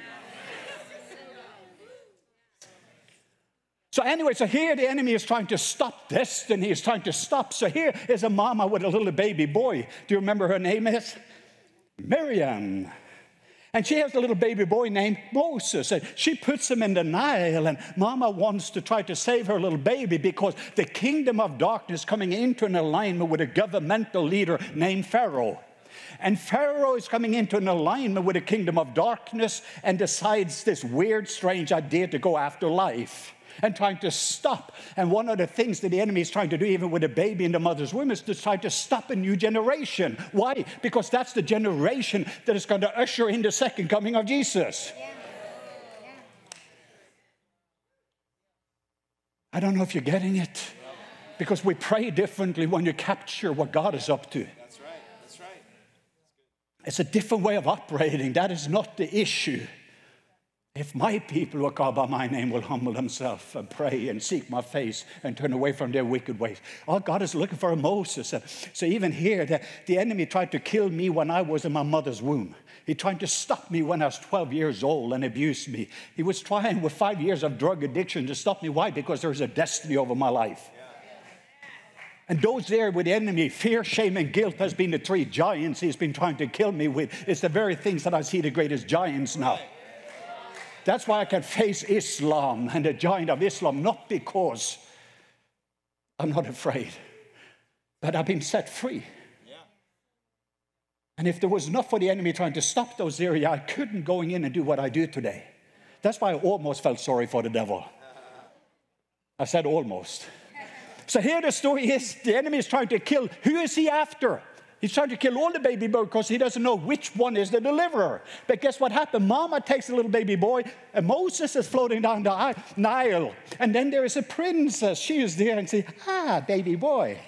So, anyway, so here the enemy is trying to stop destiny, he's trying to stop. So, here is a mama with a little baby boy. Do you remember her name is? Miriam. And she has a little baby boy named Moses. And she puts him in the Nile, and Mama wants to try to save her little baby because the kingdom of darkness coming into an alignment with a governmental leader named Pharaoh. And Pharaoh is coming into an alignment with the kingdom of darkness and decides this weird, strange idea to go after life and trying to stop. And one of the things that the enemy is trying to do, even with a baby in the mother's womb, is to try to stop a new generation. Why? Because that's the generation that is going to usher in the second coming of Jesus. I don't know if you're getting it. Because we pray differently when you capture what God is up to. That's right. That's right. It's a different way of operating. That is not the issue. If my people who are called by my name will humble themselves and pray and seek my face and turn away from their wicked ways. All God is looking for a Moses. Uh, so even here, the, the enemy tried to kill me when I was in my mother's womb. He tried to stop me when I was 12 years old and abuse me. He was trying with five years of drug addiction to stop me. Why? Because there's a destiny over my life. And those there with the enemy, fear, shame, and guilt has been the three giants he's been trying to kill me with. It's the very things that I see the greatest giants now. That's why I can face Islam and the giant of Islam, not because I'm not afraid, but I've been set free. Yeah. And if there was enough for the enemy trying to stop those areas, I couldn't go in and do what I do today. That's why I almost felt sorry for the devil. I said almost. So here the story is the enemy is trying to kill. Who is he after? He's trying to kill all the baby boys because he doesn't know which one is the deliverer. But guess what happened? Mama takes the little baby boy, and Moses is floating down the Nile. And then there is a princess. She is there and says, Ah, baby boy.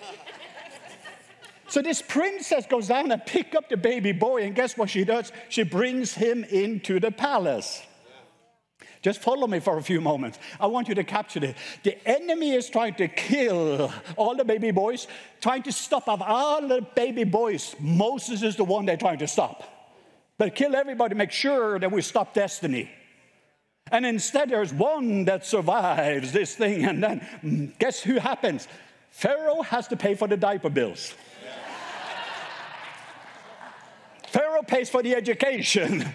so this princess goes down and pick up the baby boy, and guess what she does? She brings him into the palace. Just follow me for a few moments. I want you to capture it. The enemy is trying to kill all the baby boys, trying to stop all the baby boys. Moses is the one they're trying to stop. But kill everybody, make sure that we stop destiny. And instead, there's one that survives this thing. And then, mm, guess who happens? Pharaoh has to pay for the diaper bills. Pharaoh pays for the education.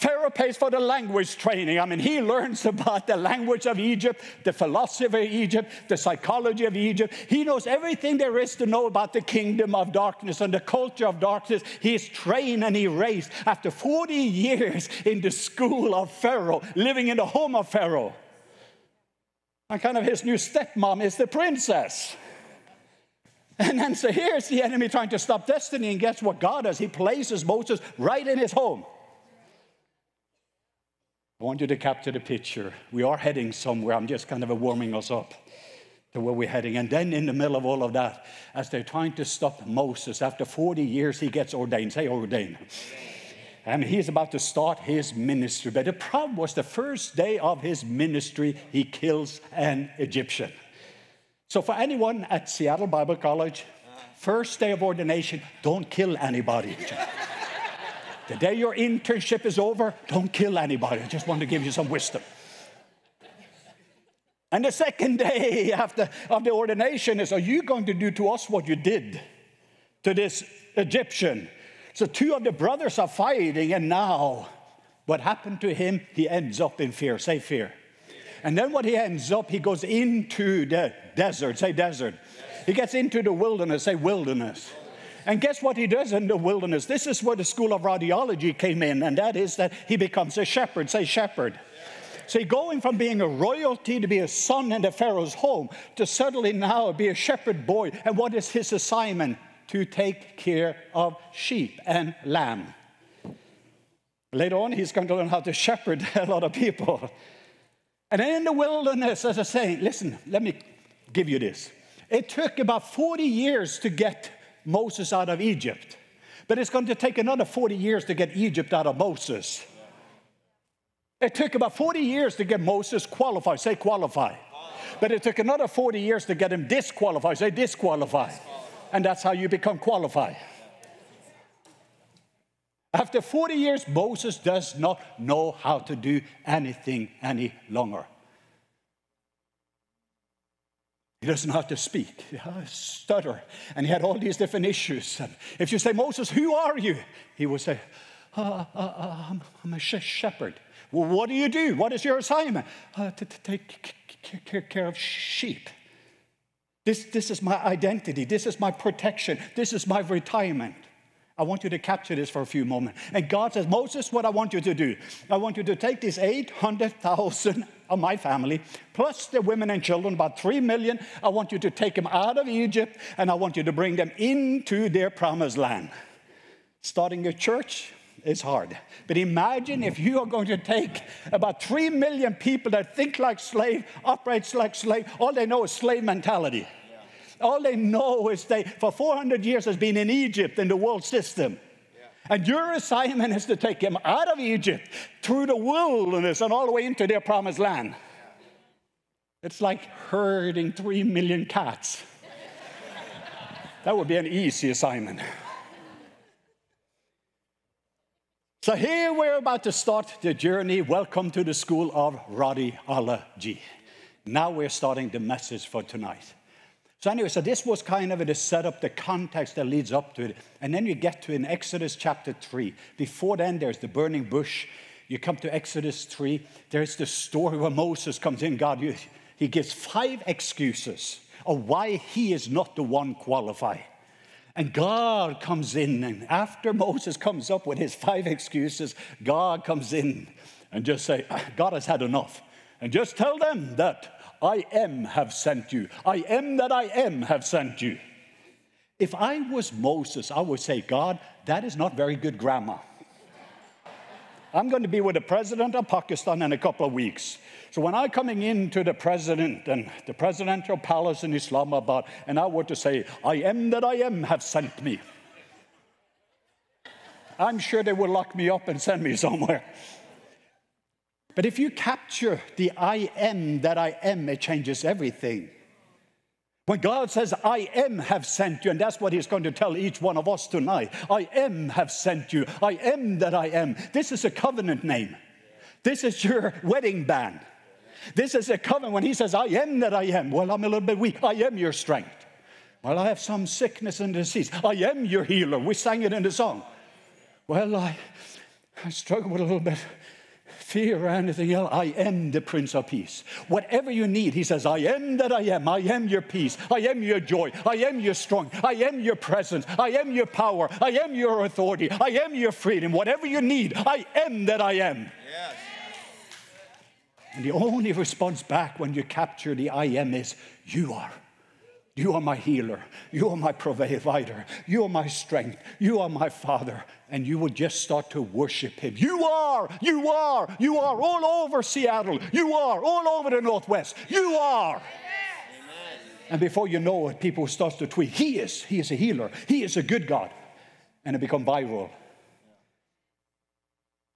Pharaoh pays for the language training. I mean, he learns about the language of Egypt, the philosophy of Egypt, the psychology of Egypt. He knows everything there is to know about the kingdom of darkness and the culture of darkness. He is trained and he raised after 40 years in the school of Pharaoh, living in the home of Pharaoh. And kind of his new stepmom is the princess. And then so here's the enemy trying to stop destiny, and guess what God does? He places Moses right in his home. I want you to capture the picture. We are heading somewhere. I'm just kind of warming us up to where we're heading. And then, in the middle of all of that, as they're trying to stop Moses, after 40 years, he gets ordained. Say ordained. And he's about to start his ministry. But the problem was the first day of his ministry, he kills an Egyptian. So, for anyone at Seattle Bible College, first day of ordination, don't kill anybody. The day your internship is over, don't kill anybody. I just want to give you some wisdom. And the second day after of the ordination is, Are you going to do to us what you did to this Egyptian? So two of the brothers are fighting, and now What happened to him, he ends up in fear. Say fear. And then what he ends up, he goes into the desert. Say desert. He gets into the wilderness. Say wilderness. And guess what he does in the wilderness? This is where the school of radiology came in, and that is that he becomes a shepherd. Say shepherd. See, going from being a royalty to be a son in the Pharaoh's home to suddenly now be a shepherd boy. And what is his assignment? To take care of sheep and lamb. Later on, he's going to learn how to shepherd a lot of people. And in the wilderness, as I say, listen, let me give you this. It took about 40 years to get Moses out of Egypt, but it's going to take another 40 years to get Egypt out of Moses. It took about 40 years to get Moses qualified. Say qualify. But it took another 40 years to get him disqualified. Say disqualify. And that's how you become qualified. After 40 years, Moses does not know how to do anything any longer. He doesn't how to speak, stutter, and he had all these different issues. And if you say, Moses, who are you? He would say, uh, uh, uh, I'm, I'm, a shepherd. Well, what do you do? What is your assignment? Uh, to, to, take care of sheep. This, this is my identity. This is my protection. This is my retirement. I want you to capture this for a few moments. And God says, Moses, what I want you to do, I want you to take these 800,000 of my family, plus the women and children, about 3 million. I want you to take them out of Egypt and I want you to bring them into their promised land. Starting a church, is hard. But imagine if you are going to take about 3 million people that think like slave, operate like slave, all they know is slave mentality. All they know is they, for 400 years, has been in Egypt in the world system. And your assignment is to take them out of Egypt through the wilderness and all the way into their promised land. It's like herding 3 million cats. that would be an easy assignment. So here we're about to start the journey. Welcome to the School of Radiology. Now we're starting the message for tonight. So anyway, so this was kind of the setup, the context that leads up to it. And then you get to in Exodus chapter 3. Before then, there's the burning bush. You come to Exodus 3. There's the story where Moses comes in. God, he gives five excuses of why he is not the one qualified. And God comes in, and after Moses comes up with his five excuses, God comes in and just say, ah, God has had enough. And just tell them that I am have sent you. I am that I am have sent you. If I was Moses, I would say, God, that is not very good grammar. I'm going to be with the president of Pakistan in a couple of weeks. So when I'm coming into the president and the presidential palace in Islamabad, and I were to say, I am that I am have sent me, I'm sure they will lock me up and send me somewhere. But if you capture the I am that I am, it changes everything. When God says, I am have sent you, and that's what He's going to tell each one of us tonight I am have sent you. I am that I am. This is a covenant name. This is your wedding band. This is a covenant when he says, I am that I am. Well, I'm a little bit weak. I am your strength. Well, I have some sickness and disease. I am your healer. We sang it in the song. Well, I, I struggle with a little bit fear or anything else. I am the Prince of Peace. Whatever you need, he says, I am that I am. I am your peace. I am your joy. I am your strong. I am your presence. I am your power. I am your authority. I am your freedom. Whatever you need, I am that I am. Yes. And the only response back when you capture the I am is, You are. You are my healer. You are my provider. You are my strength. You are my father. And you would just start to worship him. You are, you are, you are all over Seattle. You are all over the Northwest. You are. And before you know it, people start to tweet, He is, He is a healer. He is a good God. And it become viral.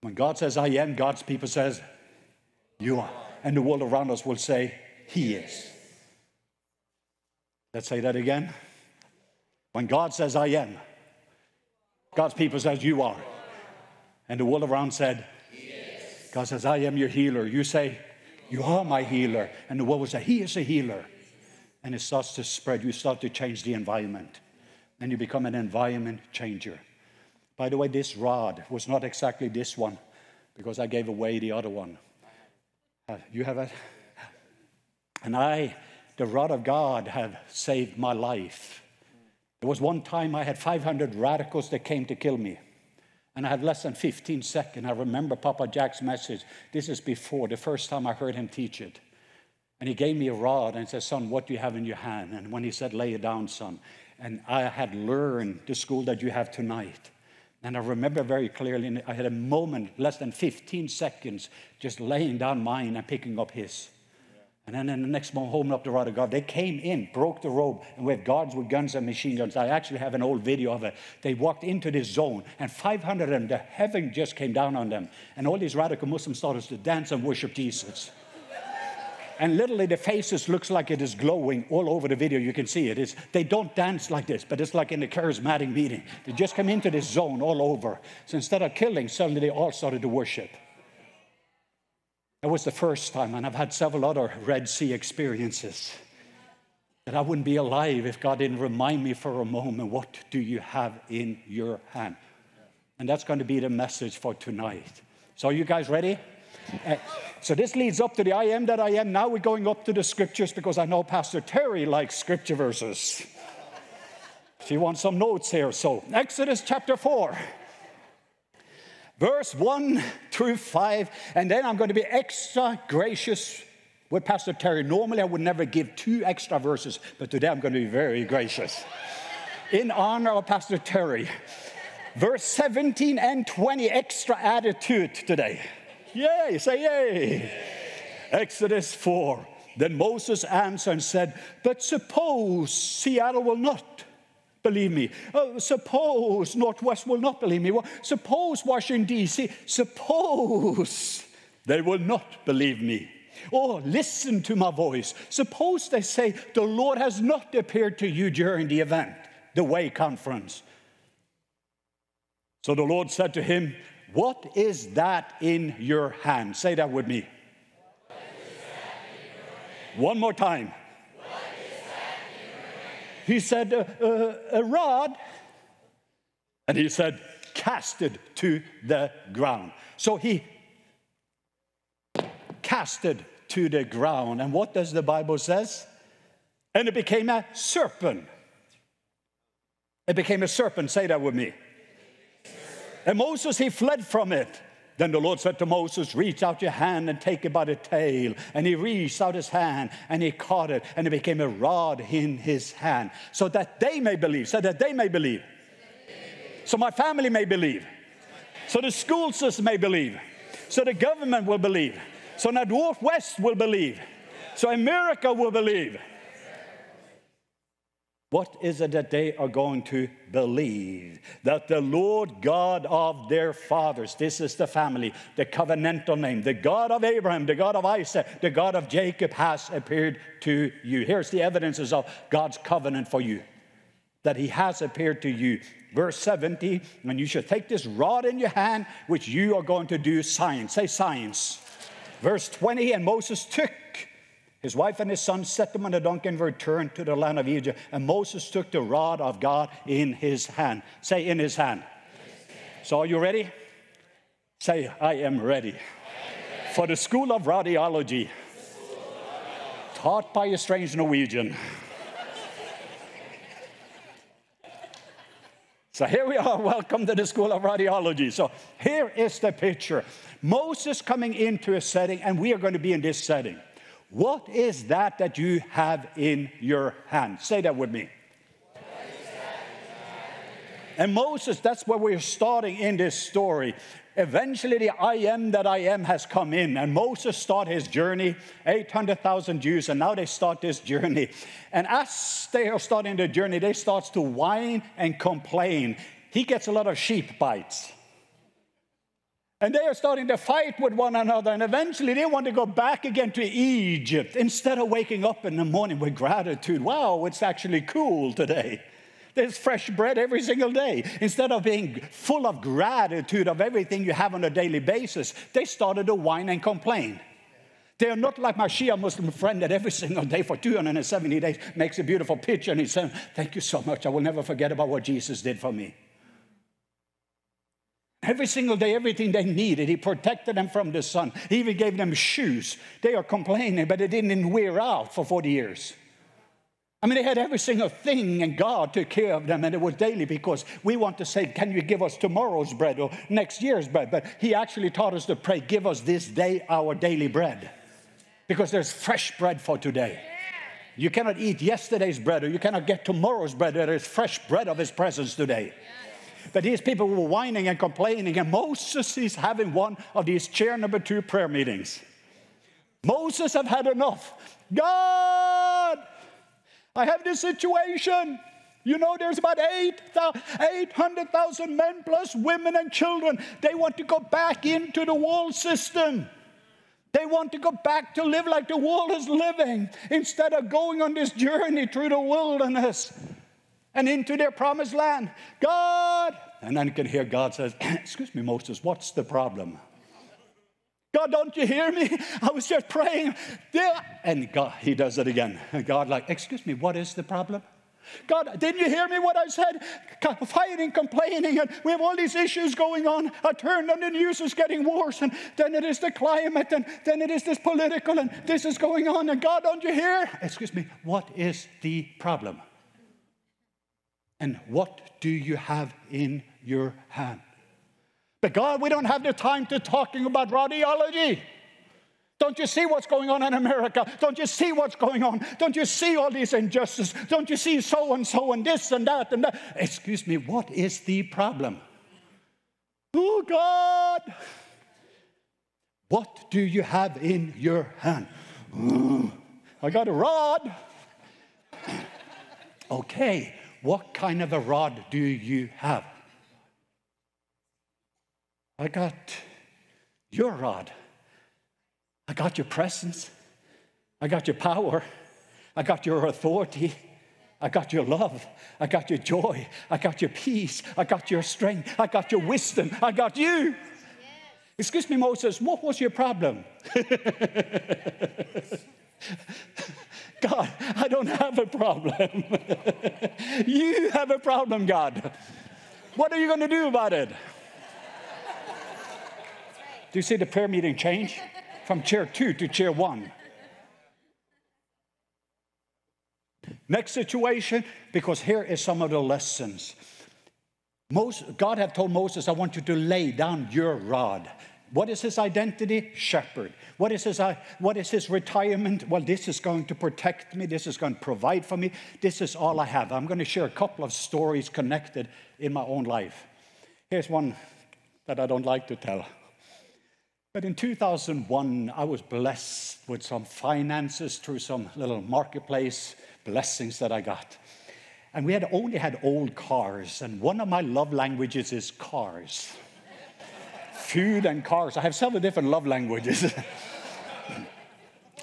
When God says, I am, God's people says, you are. And the world around us will say, He is. Let's say that again. When God says, I am, God's people says, You are. And the world around said, God says, I am your healer. You say, You are my healer. And the world will say, He is a healer. And it starts to spread. You start to change the environment. And you become an environment changer. By the way, this rod was not exactly this one because I gave away the other one. Uh, you have it? And I, the rod of God, have saved my life. There was one time I had 500 radicals that came to kill me. And I had less than 15 seconds. I remember Papa Jack's message. This is before the first time I heard him teach it. And he gave me a rod and said, Son, what do you have in your hand? And when he said, Lay it down, son. And I had learned the school that you have tonight. And I remember very clearly, I had a moment, less than 15 seconds, just laying down mine and picking up his. And then in the next moment, holding up the rod of God, they came in, broke the robe, and had guards with guns and machine guns. I actually have an old video of it. They walked into this zone, and 500 of them, the heaven just came down on them. And all these radical Muslims started to dance and worship Jesus. And literally, the faces looks like it is glowing all over the video. You can see it. It's, they don't dance like this, but it's like in a charismatic meeting. They just come into this zone all over. So instead of killing, suddenly they all started to worship. That was the first time, and I've had several other Red Sea experiences. That I wouldn't be alive if God didn't remind me for a moment, what do you have in your hand? And that's going to be the message for tonight. So, are you guys ready? Uh, so, this leads up to the I am that I am. Now we're going up to the scriptures because I know Pastor Terry likes scripture verses. She wants some notes here. So, Exodus chapter 4 verse 1 through 5, and then I'm going to be extra gracious with Pastor Terry. Normally, I would never give two extra verses, but today I'm going to be very gracious. In honor of Pastor Terry, verse 17 and 20, extra attitude today. Yay, say yay. Exodus 4. Then Moses answered and said, But suppose Seattle will not believe me. Oh, suppose Northwest will not believe me. Well, suppose Washington, D.C., suppose they will not believe me. Oh, listen to my voice. Suppose they say, The Lord has not appeared to you during the event, the Way Conference. So the Lord said to him, What is that in your hand? Say that with me. One more time. He said, uh, uh, A rod. And he said, Cast it to the ground. So he cast it to the ground. And what does the Bible says? And it became a serpent. It became a serpent. Say that with me. And Moses, he fled from it. Then the Lord said to Moses, Reach out your hand and take it by the tail. And he reached out his hand and he caught it, and it became a rod in his hand, so that they may believe, so that they may believe. So my family may believe. So the school system may believe. So the government will believe. So Northwest will believe. So America will believe. What is it that they are going to believe? That the Lord God of their fathers, this is the family, the covenantal name, the God of Abraham, the God of Isaac, the God of Jacob has appeared to you. Here's the evidences of God's covenant for you that he has appeared to you. Verse 70, and you should take this rod in your hand, which you are going to do science. Say science. Verse 20, and Moses took his wife and his son set them on a donkey and returned to the land of Egypt. And Moses took the rod of God in his hand. Say, in his hand. So, are you ready? Say, I am ready. For the school of radiology, taught by a strange Norwegian. So here we are. Welcome to the School of Radiology. So here is the picture Moses coming into a setting, and we are going to be in this setting. What is that that you have in your hand? Say that with me. And Moses, that's where we're starting in this story. Eventually, the I am that I am has come in, and Moses started his journey, 800,000 Jews, and now they start this journey. And as they are starting the journey, they starts to whine and complain. He gets a lot of sheep bites. And they are starting to fight with one another. And eventually they want to go back again to Egypt instead of waking up in the morning with gratitude. Wow, it's actually cool today. There's fresh bread every single day. Instead of being full of gratitude of everything you have on a daily basis, they started to whine and complain. They are not like my Shia Muslim friend that every single day for 270 days makes a beautiful picture and he saying, Thank you so much. I will never forget about what Jesus did for me. Every single day, everything they needed, he protected them from the sun. He even gave them shoes. They are complaining, but it didn't wear out for 40 years. I mean, they had every single thing, and God took care of them, and it was daily because we want to say, Can you give us tomorrow's bread or next year's bread? But He actually taught us to pray, Give us this day our daily bread. Because there's fresh bread for today. You cannot eat yesterday's bread, or you cannot get tomorrow's bread. There is fresh bread of His presence today. But these people were whining and complaining, and Moses is having one of these chair number two prayer meetings. Moses have had enough. God, I have this situation. You know, there's about 800,000 men plus women and children. They want to go back into the world system. They want to go back to live like the world is living instead of going on this journey through the wilderness and into their promised land. God, and then you can hear God says, Excuse me, Moses, what's the problem? God, don't you hear me? I was just praying. And God, he does it again. God, like, excuse me, what is the problem? God, didn't you hear me what I said? Fighting, complaining, and we have all these issues going on. I turned on the news, it's getting worse, and then it is the climate, and then it is this political, and this is going on. And God, don't you hear? Excuse me, what is the problem? And what do you have in your hand? But God, we don't have the time to talking about radiology. Don't you see what's going on in America? Don't you see what's going on? Don't you see all these injustices? Don't you see so and so and this and that and that? Excuse me, what is the problem? Oh, God. What do you have in your hand? Mm, I got a rod. Okay, what kind of a rod do you have? I got your rod. I got your presence. I got your power. I got your authority. I got your love. I got your joy. I got your peace. I got your strength. I got your wisdom. I got you. Excuse me, Moses, what was your problem? God, I don't have a problem. you have a problem, God. What are you going to do about it? Do you see the prayer meeting change from chair two to chair one? Next situation, because here is some of the lessons. Most, God had told Moses, I want you to lay down your rod. What is his identity? Shepherd. What is his, uh, what is his retirement? Well, this is going to protect me. This is going to provide for me. This is all I have. I'm going to share a couple of stories connected in my own life. Here's one that I don't like to tell. But in 2001, I was blessed with some finances through some little marketplace blessings that I got. And we had only had old cars, and one of my love languages is cars. Food and cars. I have several different love languages.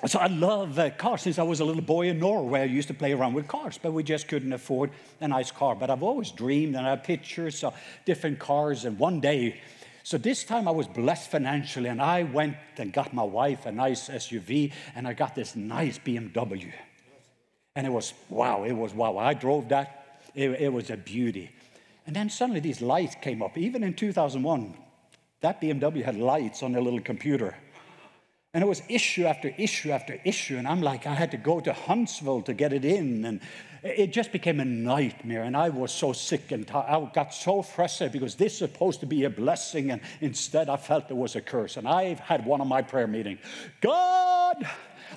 so I love uh, cars. Since I was a little boy in Norway, I used to play around with cars, but we just couldn't afford a nice car. But I've always dreamed, and I have pictures of different cars. And one day, so this time I was blessed financially, and I went and got my wife a nice SUV, and I got this nice BMW. And it was wow, it was wow. I drove that, it, it was a beauty. And then suddenly these lights came up. Even in 2001, that BMW had lights on their little computer. And it was issue after issue after issue. And I'm like, I had to go to Huntsville to get it in. And it just became a nightmare. And I was so sick and. I got so frustrated because this is supposed to be a blessing. And instead, I felt it was a curse. And I had one of my prayer meetings God,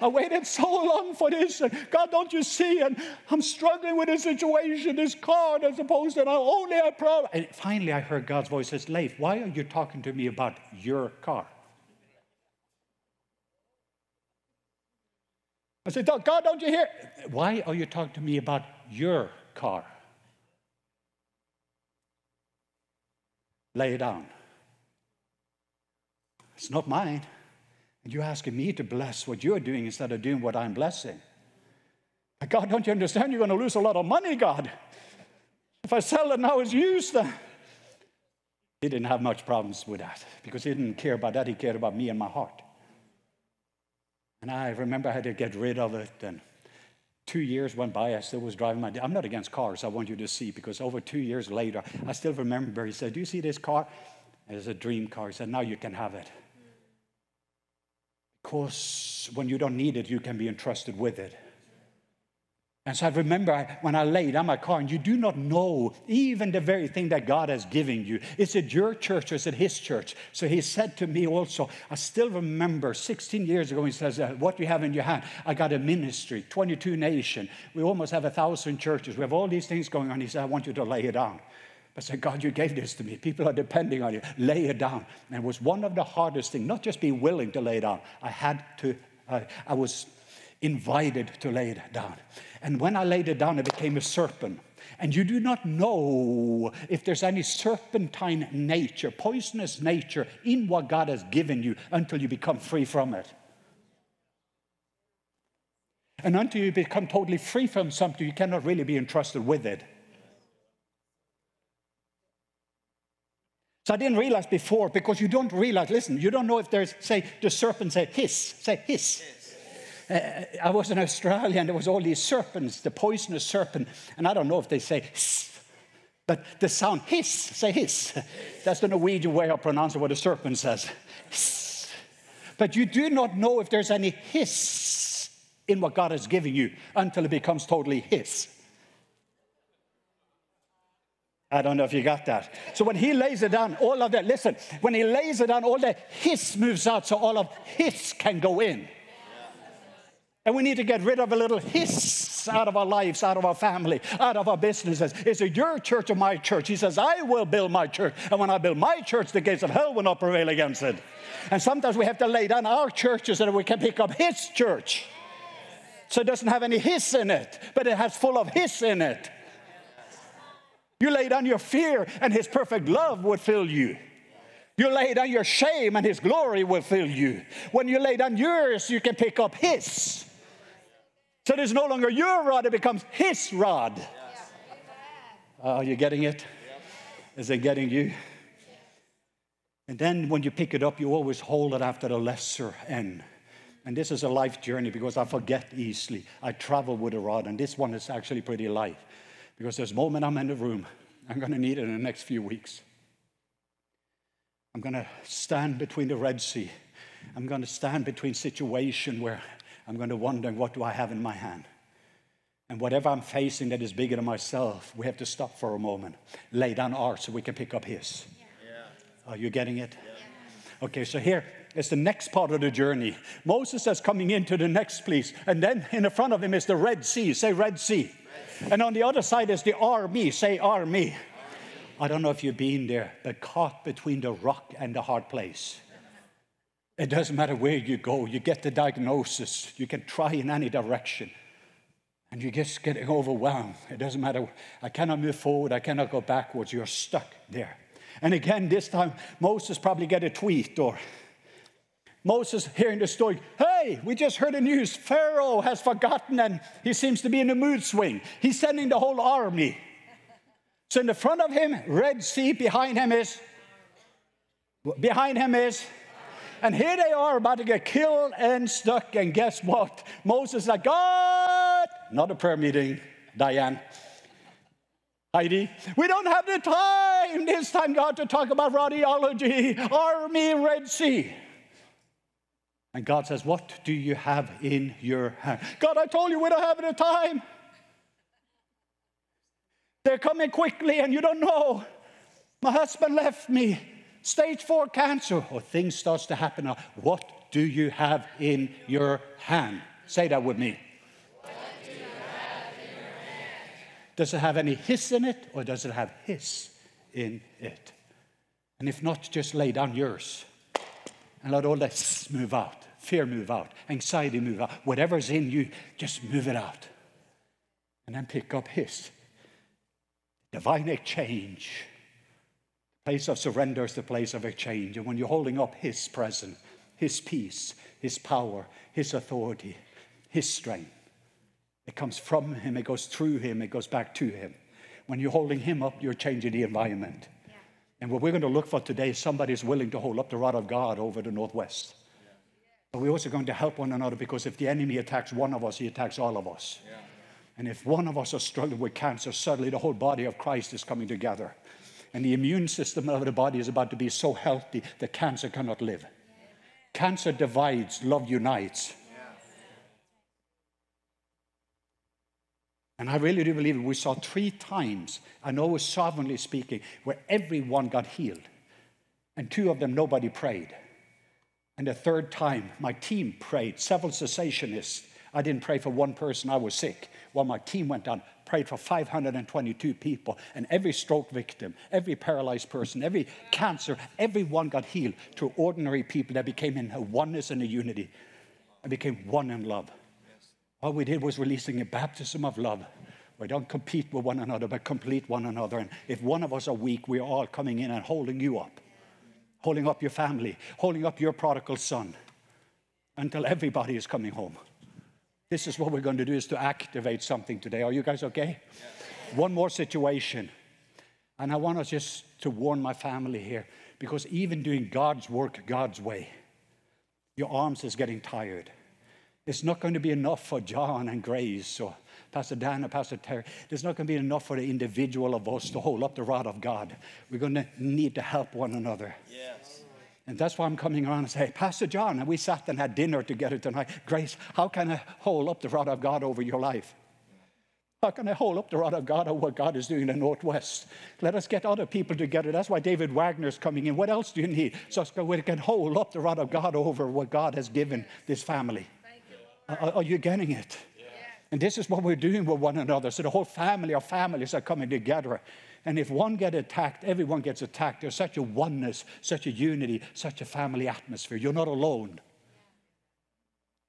I waited so long for this. And God, don't you see? And I'm struggling with this situation, this car, as opposed to I only have problem. And finally, I heard God's voice says, Leif, why are you talking to me about your car? I said, God, don't you hear? Why are you talking to me about your car? Lay it down. It's not mine. And you're asking me to bless what you're doing instead of doing what I'm blessing. But God, don't you understand? You're going to lose a lot of money, God. If I sell it now, it's used. He didn't have much problems with that because he didn't care about that. He cared about me and my heart. And I remember I had to get rid of it. And two years went by. I still was driving my. I'm not against cars. I want you to see because over two years later, I still remember. He said, "Do you see this car?" It's a dream car. He said, Now you can have it. Because when you don't need it, you can be entrusted with it. And so I remember when I laid on my car, and you do not know even the very thing that God has given you. Is it your church or is it His church? So He said to me also, I still remember 16 years ago, He says, uh, What you have in your hand? I got a ministry, 22 nation. We almost have a thousand churches. We have all these things going on. He said, I want you to lay it down. I said, God, you gave this to me. People are depending on you. Lay it down. And it was one of the hardest things, not just be willing to lay it down. I had to, uh, I was invited to lay it down. And when I laid it down, it became a serpent. And you do not know if there's any serpentine nature, poisonous nature in what God has given you until you become free from it. And until you become totally free from something, you cannot really be entrusted with it. So I didn't realize before because you don't realize, listen, you don't know if there's, say, the serpent say hiss, say hiss. Uh, I was in Australia and there was all these serpents, the poisonous serpent, and I don't know if they say hiss, but the sound hiss, say hiss. That's the Norwegian way of pronouncing what a serpent says. Hiss. But you do not know if there's any hiss in what God has given you until it becomes totally hiss. I don't know if you got that. So when he lays it down, all of that, listen, when he lays it down, all the hiss moves out so all of hiss can go in. And we need to get rid of a little hiss out of our lives, out of our family, out of our businesses. Is it your church or my church? He says, I will build my church. And when I build my church, the gates of hell will not prevail against it. And sometimes we have to lay down our churches so that we can pick up his church. So it doesn't have any hiss in it, but it has full of hiss in it. You lay down your fear, and his perfect love would fill you. You lay down your shame, and his glory will fill you. When you lay down yours, you can pick up his. So there's no longer your rod, it becomes his rod. Are you getting it? Is it getting you? And then when you pick it up, you always hold it after the lesser end. And this is a life journey because I forget easily. I travel with a rod, and this one is actually pretty light because there's a moment I'm in the room. I'm going to need it in the next few weeks. I'm going to stand between the Red Sea. I'm going to stand between situation where I'm going to wonder what do I have in my hand? And whatever I'm facing that is bigger than myself, we have to stop for a moment, lay down ours so we can pick up His. Yeah. Are you getting it? Yeah. Okay, so here is the next part of the journey. Moses is coming into the next place, and then in the front of him is the Red Sea. Say Red Sea. And on the other side is the army. Say army. army. I don't know if you've been there, but caught between the rock and the hard place. It doesn't matter where you go, you get the diagnosis, you can try in any direction, and you just getting overwhelmed. It doesn't matter. I cannot move forward, I cannot go backwards. You're stuck there. And again, this time, Moses probably get a tweet or Moses hearing the story, hey, we just heard the news. Pharaoh has forgotten and he seems to be in a mood swing. He's sending the whole army. So in the front of him, Red Sea, behind him is, behind him is and here they are about to get killed and stuck. And guess what? Moses like, God, not a prayer meeting, Diane. Heidi, we don't have the time this time, God, to talk about radiology, army, Red Sea. And God says, What do you have in your hand? God, I told you we don't have the time. They're coming quickly, and you don't know. My husband left me stage four cancer, or things starts to happen. What do you have in your hand? Say that with me. Does it have any hiss in it, or does it have hiss in it? And if not, just lay down yours and let all that move out, fear move out, anxiety move out. Whatever's in you, just move it out. And then pick up his divine exchange The Place of surrender is the place of exchange. And when you're holding up His presence, His peace, His power, His authority, His strength, it comes from Him, it goes through Him, it goes back to Him. When you're holding Him up, you're changing the environment. And what we're going to look for today is somebody who's willing to hold up the rod of God over the Northwest. Yeah. But we're also going to help one another because if the enemy attacks one of us, he attacks all of us. Yeah. And if one of us is struggling with cancer, suddenly the whole body of Christ is coming together And the immune system of the body is about to be so healthy that cancer cannot live. Cancer divides, love unites. And I really do believe we saw three times, I know it's sovereignly speaking, where everyone got healed. And two of them, nobody prayed. And the third time, my team prayed, several cessationists. I didn't pray for one person, I was sick. While my team went down, prayed for 522 people. And every stroke victim, every paralyzed person, every cancer, everyone got healed through ordinary people that became in a oneness and a unity and became one in love. All we did was releasing a baptism of love. We don't compete with one another, but complete one another. And if one of us are weak, we're all coming in and holding you up, holding up your family, holding up your prodigal son until everybody is coming home. This is what we're going to do is to activate something today. Are you guys okay? Yeah. One more situation. And I want us just to warn my family here because even doing God's work God's way, your arms is getting tired. It's not going to be enough for John and Grace or Pastor Dan or Pastor Terry. There's not going to be enough for the individual of us to hold up the rod of God. We're going to need to help one another. Yes. And that's why I'm coming around and say, Pastor John, and we sat and had dinner together tonight. Grace, how can I hold up the rod of God over your life? How can I hold up the rod of God over what God is doing in the Northwest? Let us get other people together. That's why David Wagner's coming in. What else do you need? So we can hold up the rod of God over what God has given this family. Are, are you getting it? Yeah. And this is what we're doing with one another. So the whole family or families are coming together. And if one gets attacked, everyone gets attacked. There's such a oneness, such a unity, such a family atmosphere. You're not alone.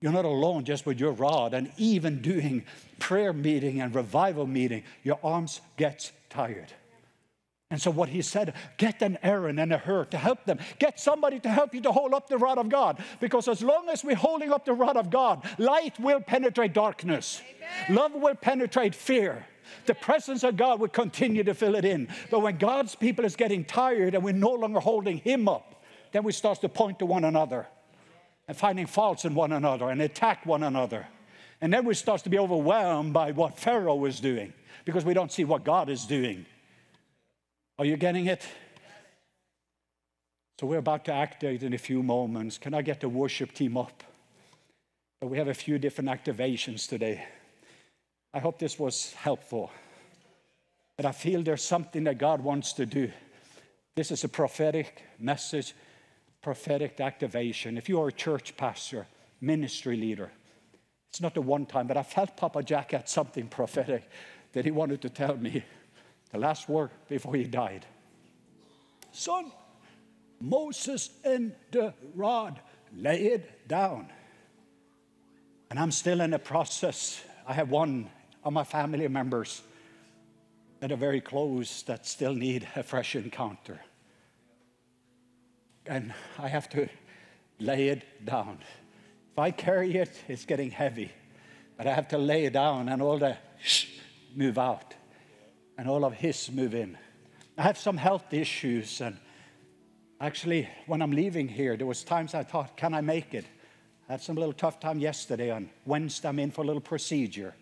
You're not alone just with your rod. And even doing prayer meeting and revival meeting, your arms get tired. And so, what he said, get an Aaron and a Hur to help them. Get somebody to help you to hold up the rod of God. Because as long as we're holding up the rod of God, light will penetrate darkness, Amen. love will penetrate fear. The presence of God will continue to fill it in. But when God's people is getting tired and we're no longer holding Him up, then we start to point to one another and finding faults in one another and attack one another. And then we start to be overwhelmed by what Pharaoh is doing because we don't see what God is doing. Are you getting it? So we're about to activate in a few moments. Can I get the worship team up? But we have a few different activations today. I hope this was helpful. But I feel there's something that God wants to do. This is a prophetic message, prophetic activation. If you are a church pastor, ministry leader, it's not the one time, but I felt Papa Jack had something prophetic that he wanted to tell me the last word before he died. Son, Moses and the rod, lay it down. And I'm still in the process. I have one of my family members that are very close that still need a fresh encounter. And I have to lay it down. If I carry it, it's getting heavy. But I have to lay it down and all the shh move out and all of his move in. I have some health issues, and actually, when I'm leaving here, there was times I thought, can I make it? I had some little tough time yesterday. On Wednesday, I'm in for a little procedure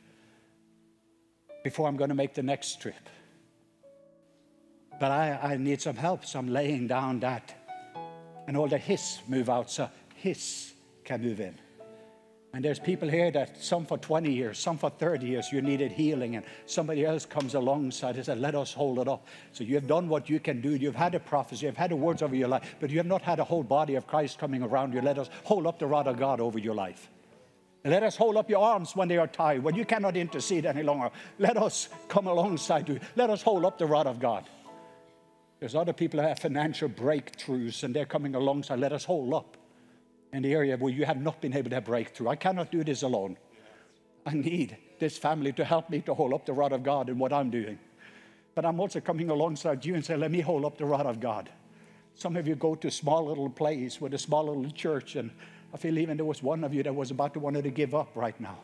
before I'm going to make the next trip. But I, I need some help, so I'm laying down that. And all the his move out, so his can move in. And there's people here that some for 20 years, some for 30 years, you needed healing, and somebody else comes alongside and says, Let us hold it up. So you have done what you can do. You've had a prophecy, you've had the words over your life, but you have not had a whole body of Christ coming around you. Let us hold up the rod of God over your life. Let us hold up your arms when they are tied, when you cannot intercede any longer. Let us come alongside you. Let us hold up the rod of God. There's other people who have financial breakthroughs and they're coming alongside. Let us hold up in the area where you have not been able to have breakthrough. I cannot do this alone. I need this family to help me to hold up the rod of God in what I'm doing. But I'm also coming alongside you and say, let me hold up the rod of God. Some of you go to a small little place with a small little church, and I feel even there was one of you that was about to want to give up right now.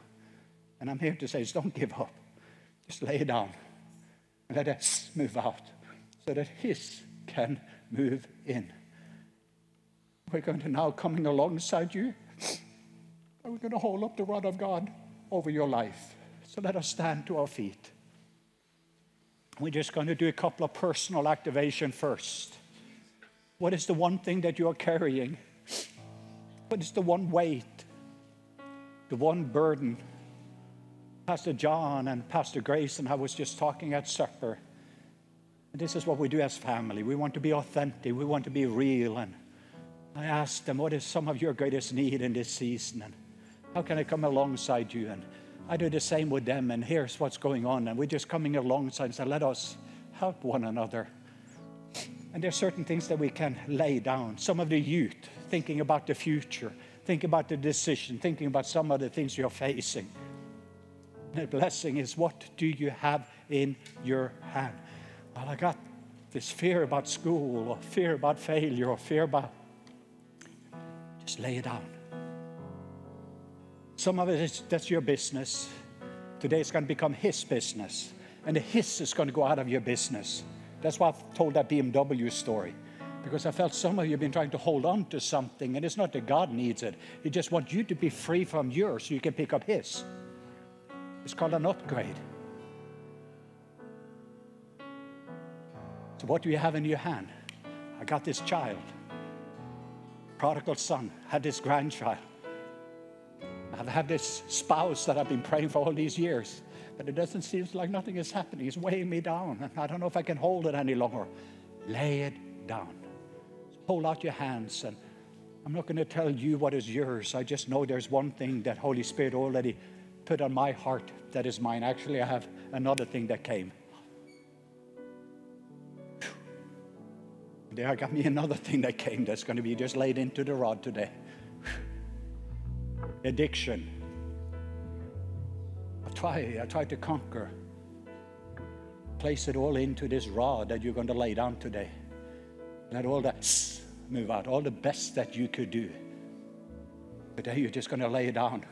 And I'm here to say, don't give up. Just lay down and let us move out so that His can move in. We're going to now coming alongside you. We're going to hold up the rod of God over your life. So let us stand to our feet. We're just going to do a couple of personal activation first. What is the one thing that you are carrying? What is the one weight? The one burden? Pastor John and Pastor Grace and I was just talking at supper. And this is what we do as family. We want to be authentic. We want to be real. And I asked them, what is some of your greatest need in this season? And how can I come alongside you? And I do the same with them. And here's what's going on. And we're just coming alongside and say, let us help one another. And there's certain things that we can lay down. Some of the youth thinking about the future, thinking about the decision, thinking about some of the things you're facing. The blessing is what do you have in your hand? Well, I got this fear about school, or fear about failure, or fear about. Lay it down. Some of it is that's your business. Today it's going to become his business. And the his is going to go out of your business. That's why I've told that BMW story. Because I felt some of you have been trying to hold on to something, and it's not that God needs it. He just wants you to be free from yours so you can pick up his. It's called an upgrade. So, what do you have in your hand? I got this child, prodigal son, had this grandchild. I've had this spouse that I've been praying for all these years, but it doesn't seem like nothing is happening. It's weighing me down, and I don't know if I can hold it any longer. Lay it down. Hold out your hands, and I'm not going to tell you what is yours. I just know there's one thing that Holy Spirit already put on my heart that is mine. Actually, I have another thing that came. There, I got me another thing that came that's going to be just laid into the rod today addiction. I try, I try to conquer. Place it all into this rod that you're going to lay down today. Let all that move out, all the best that you could do. Today you're just going to lay it down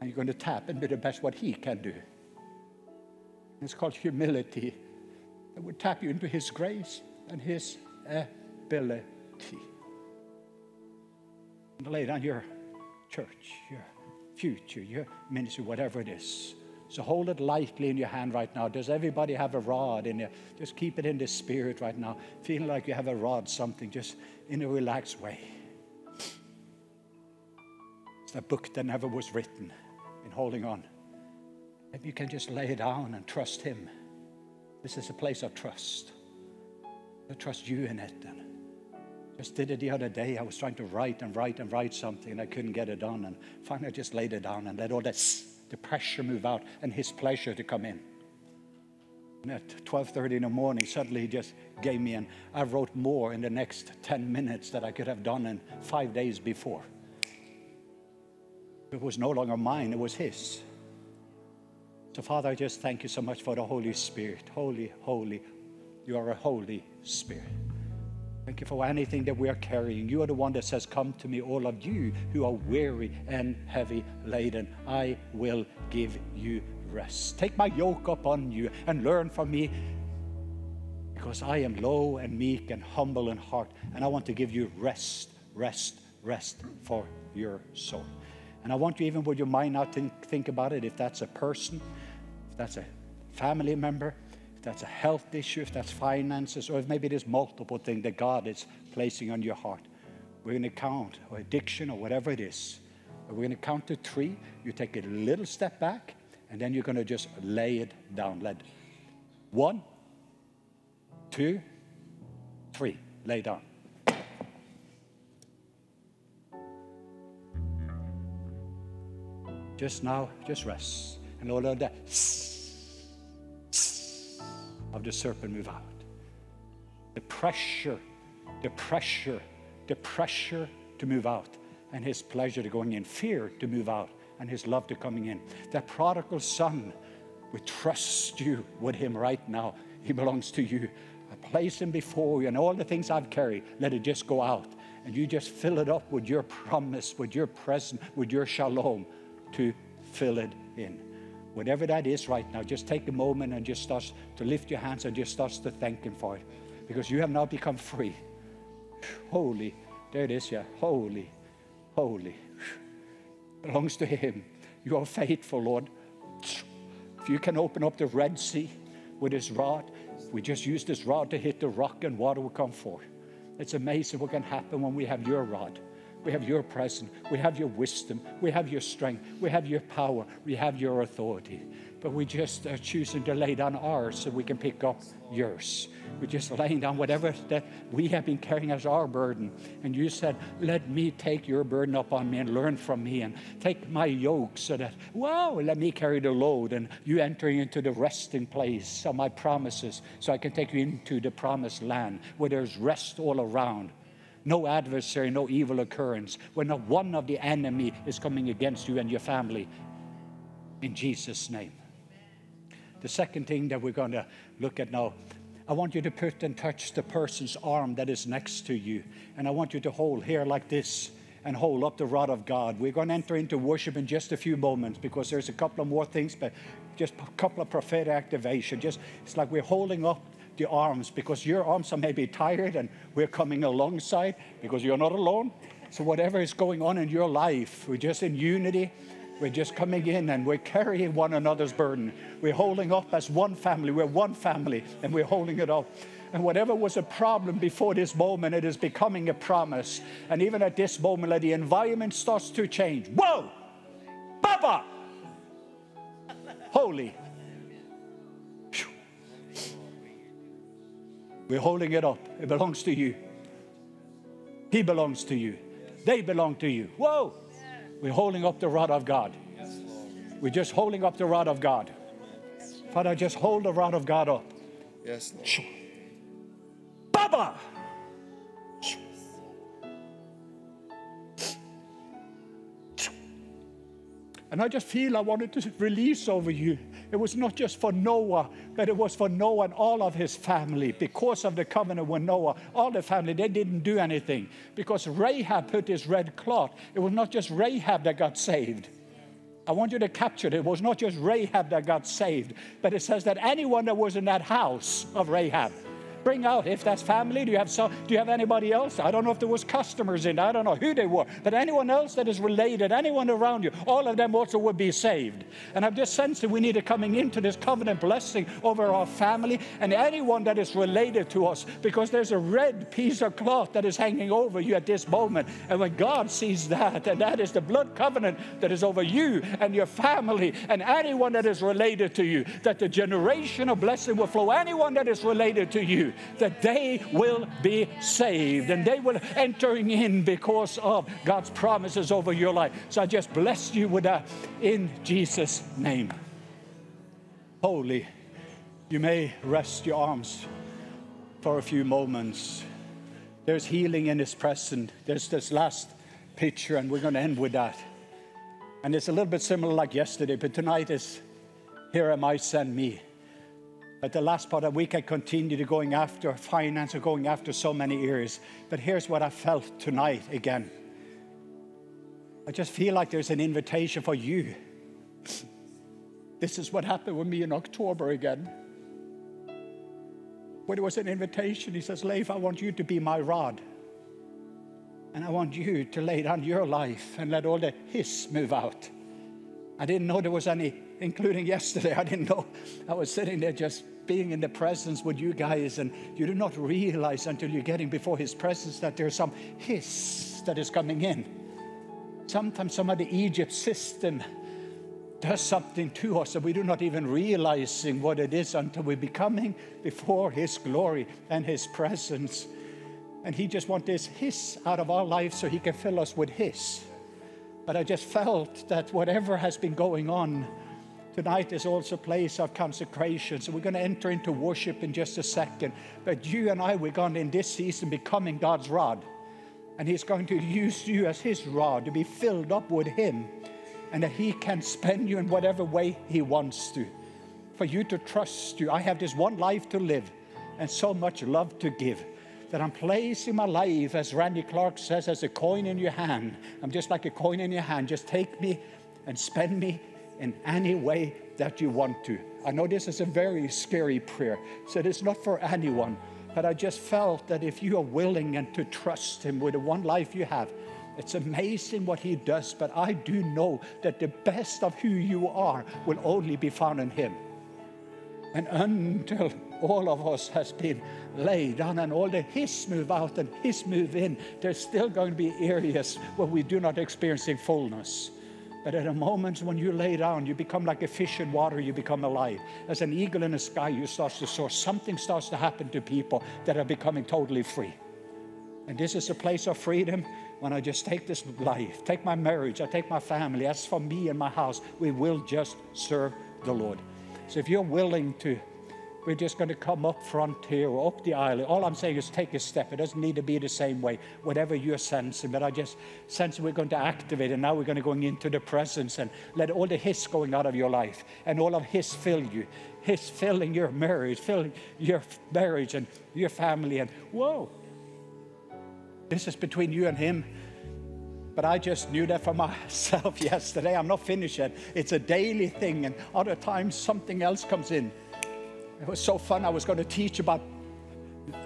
and you're going to tap and into the best what He can do. It's called humility. It would tap you into His grace and His Eh, ability. And lay down your church, your future, your ministry, whatever it is. So hold it lightly in your hand right now. Does everybody have a rod in there? Just keep it in the spirit right now. Feeling like you have a rod, something, just in a relaxed way. It's a book that never was written in holding on. Maybe you can just lay it down and trust Him. This is a place of trust. I trust you in it. And just did it the other day. I was trying to write and write and write something, and I couldn't get it done. And finally, I just laid it down and let all that the pressure move out and His pleasure to come in. And at 12:30 in the morning, suddenly He just gave me, and I wrote more in the next 10 minutes that I could have done in five days before. It was no longer mine; it was His. So, Father, I just thank you so much for the Holy Spirit. Holy, holy, you are a Holy Spirit. Thank you for anything that we are carrying. You are the one that says, Come to me, all of you who are weary and heavy laden. I will give you rest. Take my yoke upon you and learn from me, because I am low and meek and humble in heart, and I want to give you rest, rest, rest for your soul. And I want you, even with your mind, not think, think about it if that's a person, if that's a family member, that's a health issue, if that's finances, or if maybe there's multiple things that God is placing on your heart. We're going to count, or addiction, or whatever it is. We're going to count to three. You take a little step back, and then you're going to just lay it down. Let one, two, three. Lay down. Just now, just rest. And all of that of the serpent move out. The pressure, the pressure, the pressure to move out, and his pleasure to going in, fear to move out, and his love to coming in. That prodigal son, we trust you with him right now. He belongs to you. I place him before you, and all the things I've carried, let it just go out. And you just fill it up with your promise, with your presence, with your shalom to fill it in. Whatever that is right now, just take a moment and just start to lift your hands and just start to thank Him for it. Because you have now become free. Holy. There it is, yeah. Holy. Holy. Belongs to Him. You are faithful, Lord. If you can open up the Red Sea with His rod, We just use this rod to hit the rock and water will come forth. It's amazing what can happen when we have your rod. We have your presence. We have your wisdom. We have your strength. We have your power. We have your authority. But we just are choosing to lay down ours so we can pick up yours. We're just laying down whatever that we have been carrying as our burden. And you said, Let me take your burden upon me and learn from me and take my yoke so that, wow, let me carry the load and you entering into the resting place of my promises so I can take you into the promised land where there's rest all around no adversary, no evil occurrence, where not one of the enemy is coming against you and your family. In Jesus' name. The second thing that we're going to look at now I want you to put and touch the person's arm that is next to you. And I want you to hold here like this and hold up the rod of God. We're going to enter into worship in just a few moments because there's a couple of more things, but just a couple of prophetic activation. Just it's like we're holding up the arms because your arms are maybe tired and we're coming alongside because you're not alone. So whatever is going on in your life, we're just in unity we're just coming in and we're carrying one another's burden. We're holding up as one family. We're one family and we're holding it up. And whatever was a problem before this moment, it is becoming a promise. And even at this moment, let the environment starts to change. Whoa! Papa! Holy. We're holding it up. It belongs to you. He belongs to you. They belong to you. Whoa! We're holding up the rod of God. We're just holding up the rod of God. Father, just hold the rod of God up. Yes, Lord. Baba! And I just feel I wanted to release over you. It was not just for Noah, but it was for Noah and all of his family. Because of the covenant with Noah, all the family, they didn't do anything. Because Rahab put this red cloth. It was not just Rahab that got saved. I want you to capture it. It was not just Rahab that got saved, but it says that anyone that was in that house of Rahab, bring out if that's family? Do you have some do you have anybody else? I don't know if there was customers in i don't know who they were. But anyone else that is related anyone around you all of them also would be saved. And i've just sensed that we need to coming into this covenant blessing over our family and anyone that is related to us because there's a red piece of cloth that is hanging over you at this moment. And when god sees that and that is the blood covenant that is over you and your family and anyone that is related to you that the generation of blessing will flow. Anyone that is related to you that they will be saved and they will entering in because of God's promises over your life. So I just bless you with that in Jesus' name. Holy, you may rest your arms for a few moments. There's healing in His presence. There's this last picture, and we're going to end with that. And it's a little bit similar like yesterday, but tonight is Here am I, send me. At the last part of the week, I continued to going after finance or going after so many areas. But here's what I felt tonight again. I just feel like there's an invitation for you. This is what happened with me in October again. When it was an invitation, he says, Leif, I want you to be my rod. And I want you to lay down your life and let all the hiss move out. I didn't know there was any, including yesterday. I didn't know. I was sitting there just being in the presence with you guys, and you do not realize until you're getting before His presence that there's some hiss that is coming in. Sometimes some of the Egypt system does something to us and we do not even realizing what it is until we're becoming before His glory and His presence. And He just wants this hiss out of our life so He can fill us with His. But I just felt that whatever has been going on, Tonight is also a place of consecration. So we're going to enter into worship in just a second. But you and I, we're going to, in this season, becoming God's rod. And He's going to use you as His rod to be filled up with Him. And that He can spend you in whatever way He wants to. For you to trust you. I have this one life to live and so much love to give that I'm placing my life, as Randy Clark says, as a coin in your hand. I'm just like a coin in your hand. Just take me and spend me in any way that you want to. I know this is a very scary prayer, so it's not for anyone. But I just felt that if you are willing and to trust Him with the one life you have, it's amazing what He does. But I do know that the best of who you are will only be found in Him. And until all of us has been laid down and all the his move out and his move in, there's still going to be areas where we do not experience fullness. But at a moment when you lay down, you become like a fish in water, you become alive. As an eagle in the sky, you start to soar. Something starts to happen to people that are becoming totally free. And this is a place of freedom when I just take this life, take my marriage, I take my family. As for me and my house, we will just serve the Lord. So if you're willing to we're just going to come up front here or up the aisle. All I'm saying is take a step. It doesn't need to be the same way, whatever you're sensing. But I just sense we're going to activate, and now we're going to go into the presence and let all the His going out of your life and all of His fill you. His filling your marriage, filling your marriage and your family. And whoa, this is between you and Him. But I just knew that for myself yesterday. I'm not finished yet. It's a daily thing, and other times something else comes in. It was so fun. I was going to teach about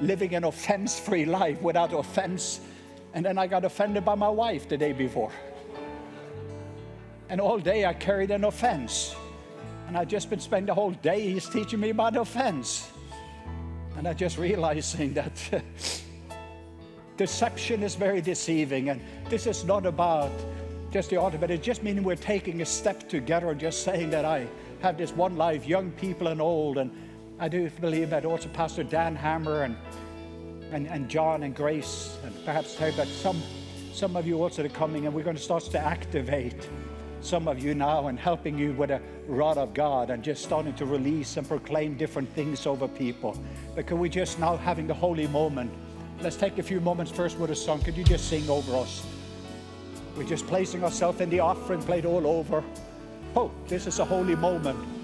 living an offense free life without offense. And then I got offended by my wife the day before. And all day I carried an offense. And I just been spending the whole day, he's teaching me about offense. And I just realizing that deception is very deceiving. And this is not about just the altar, but it just means we're taking a step together and just saying that I have this one life, young people and old, and I do believe that also Pastor Dan Hammer and, and, and John and Grace, and perhaps that some, some of you also are coming, and we're going to start to activate some of you now and helping you with a rod of God and just starting to release and proclaim different things over people. But can we just now having the holy moment? Let's take a few moments first with a song. Could you just sing over us? We're just placing ourselves in the offering plate all over. Oh, this is a holy moment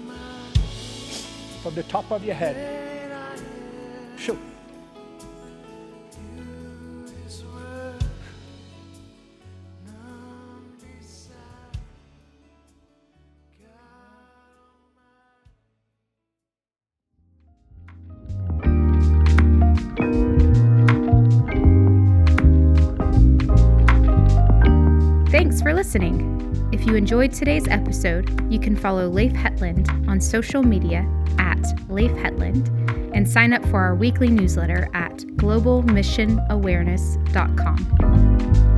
from the top of your head. Shoot. Thanks for listening. If you enjoyed today's episode, you can follow Leif Hetland on social media at Leif Hetland and sign up for our weekly newsletter at globalmissionawareness.com.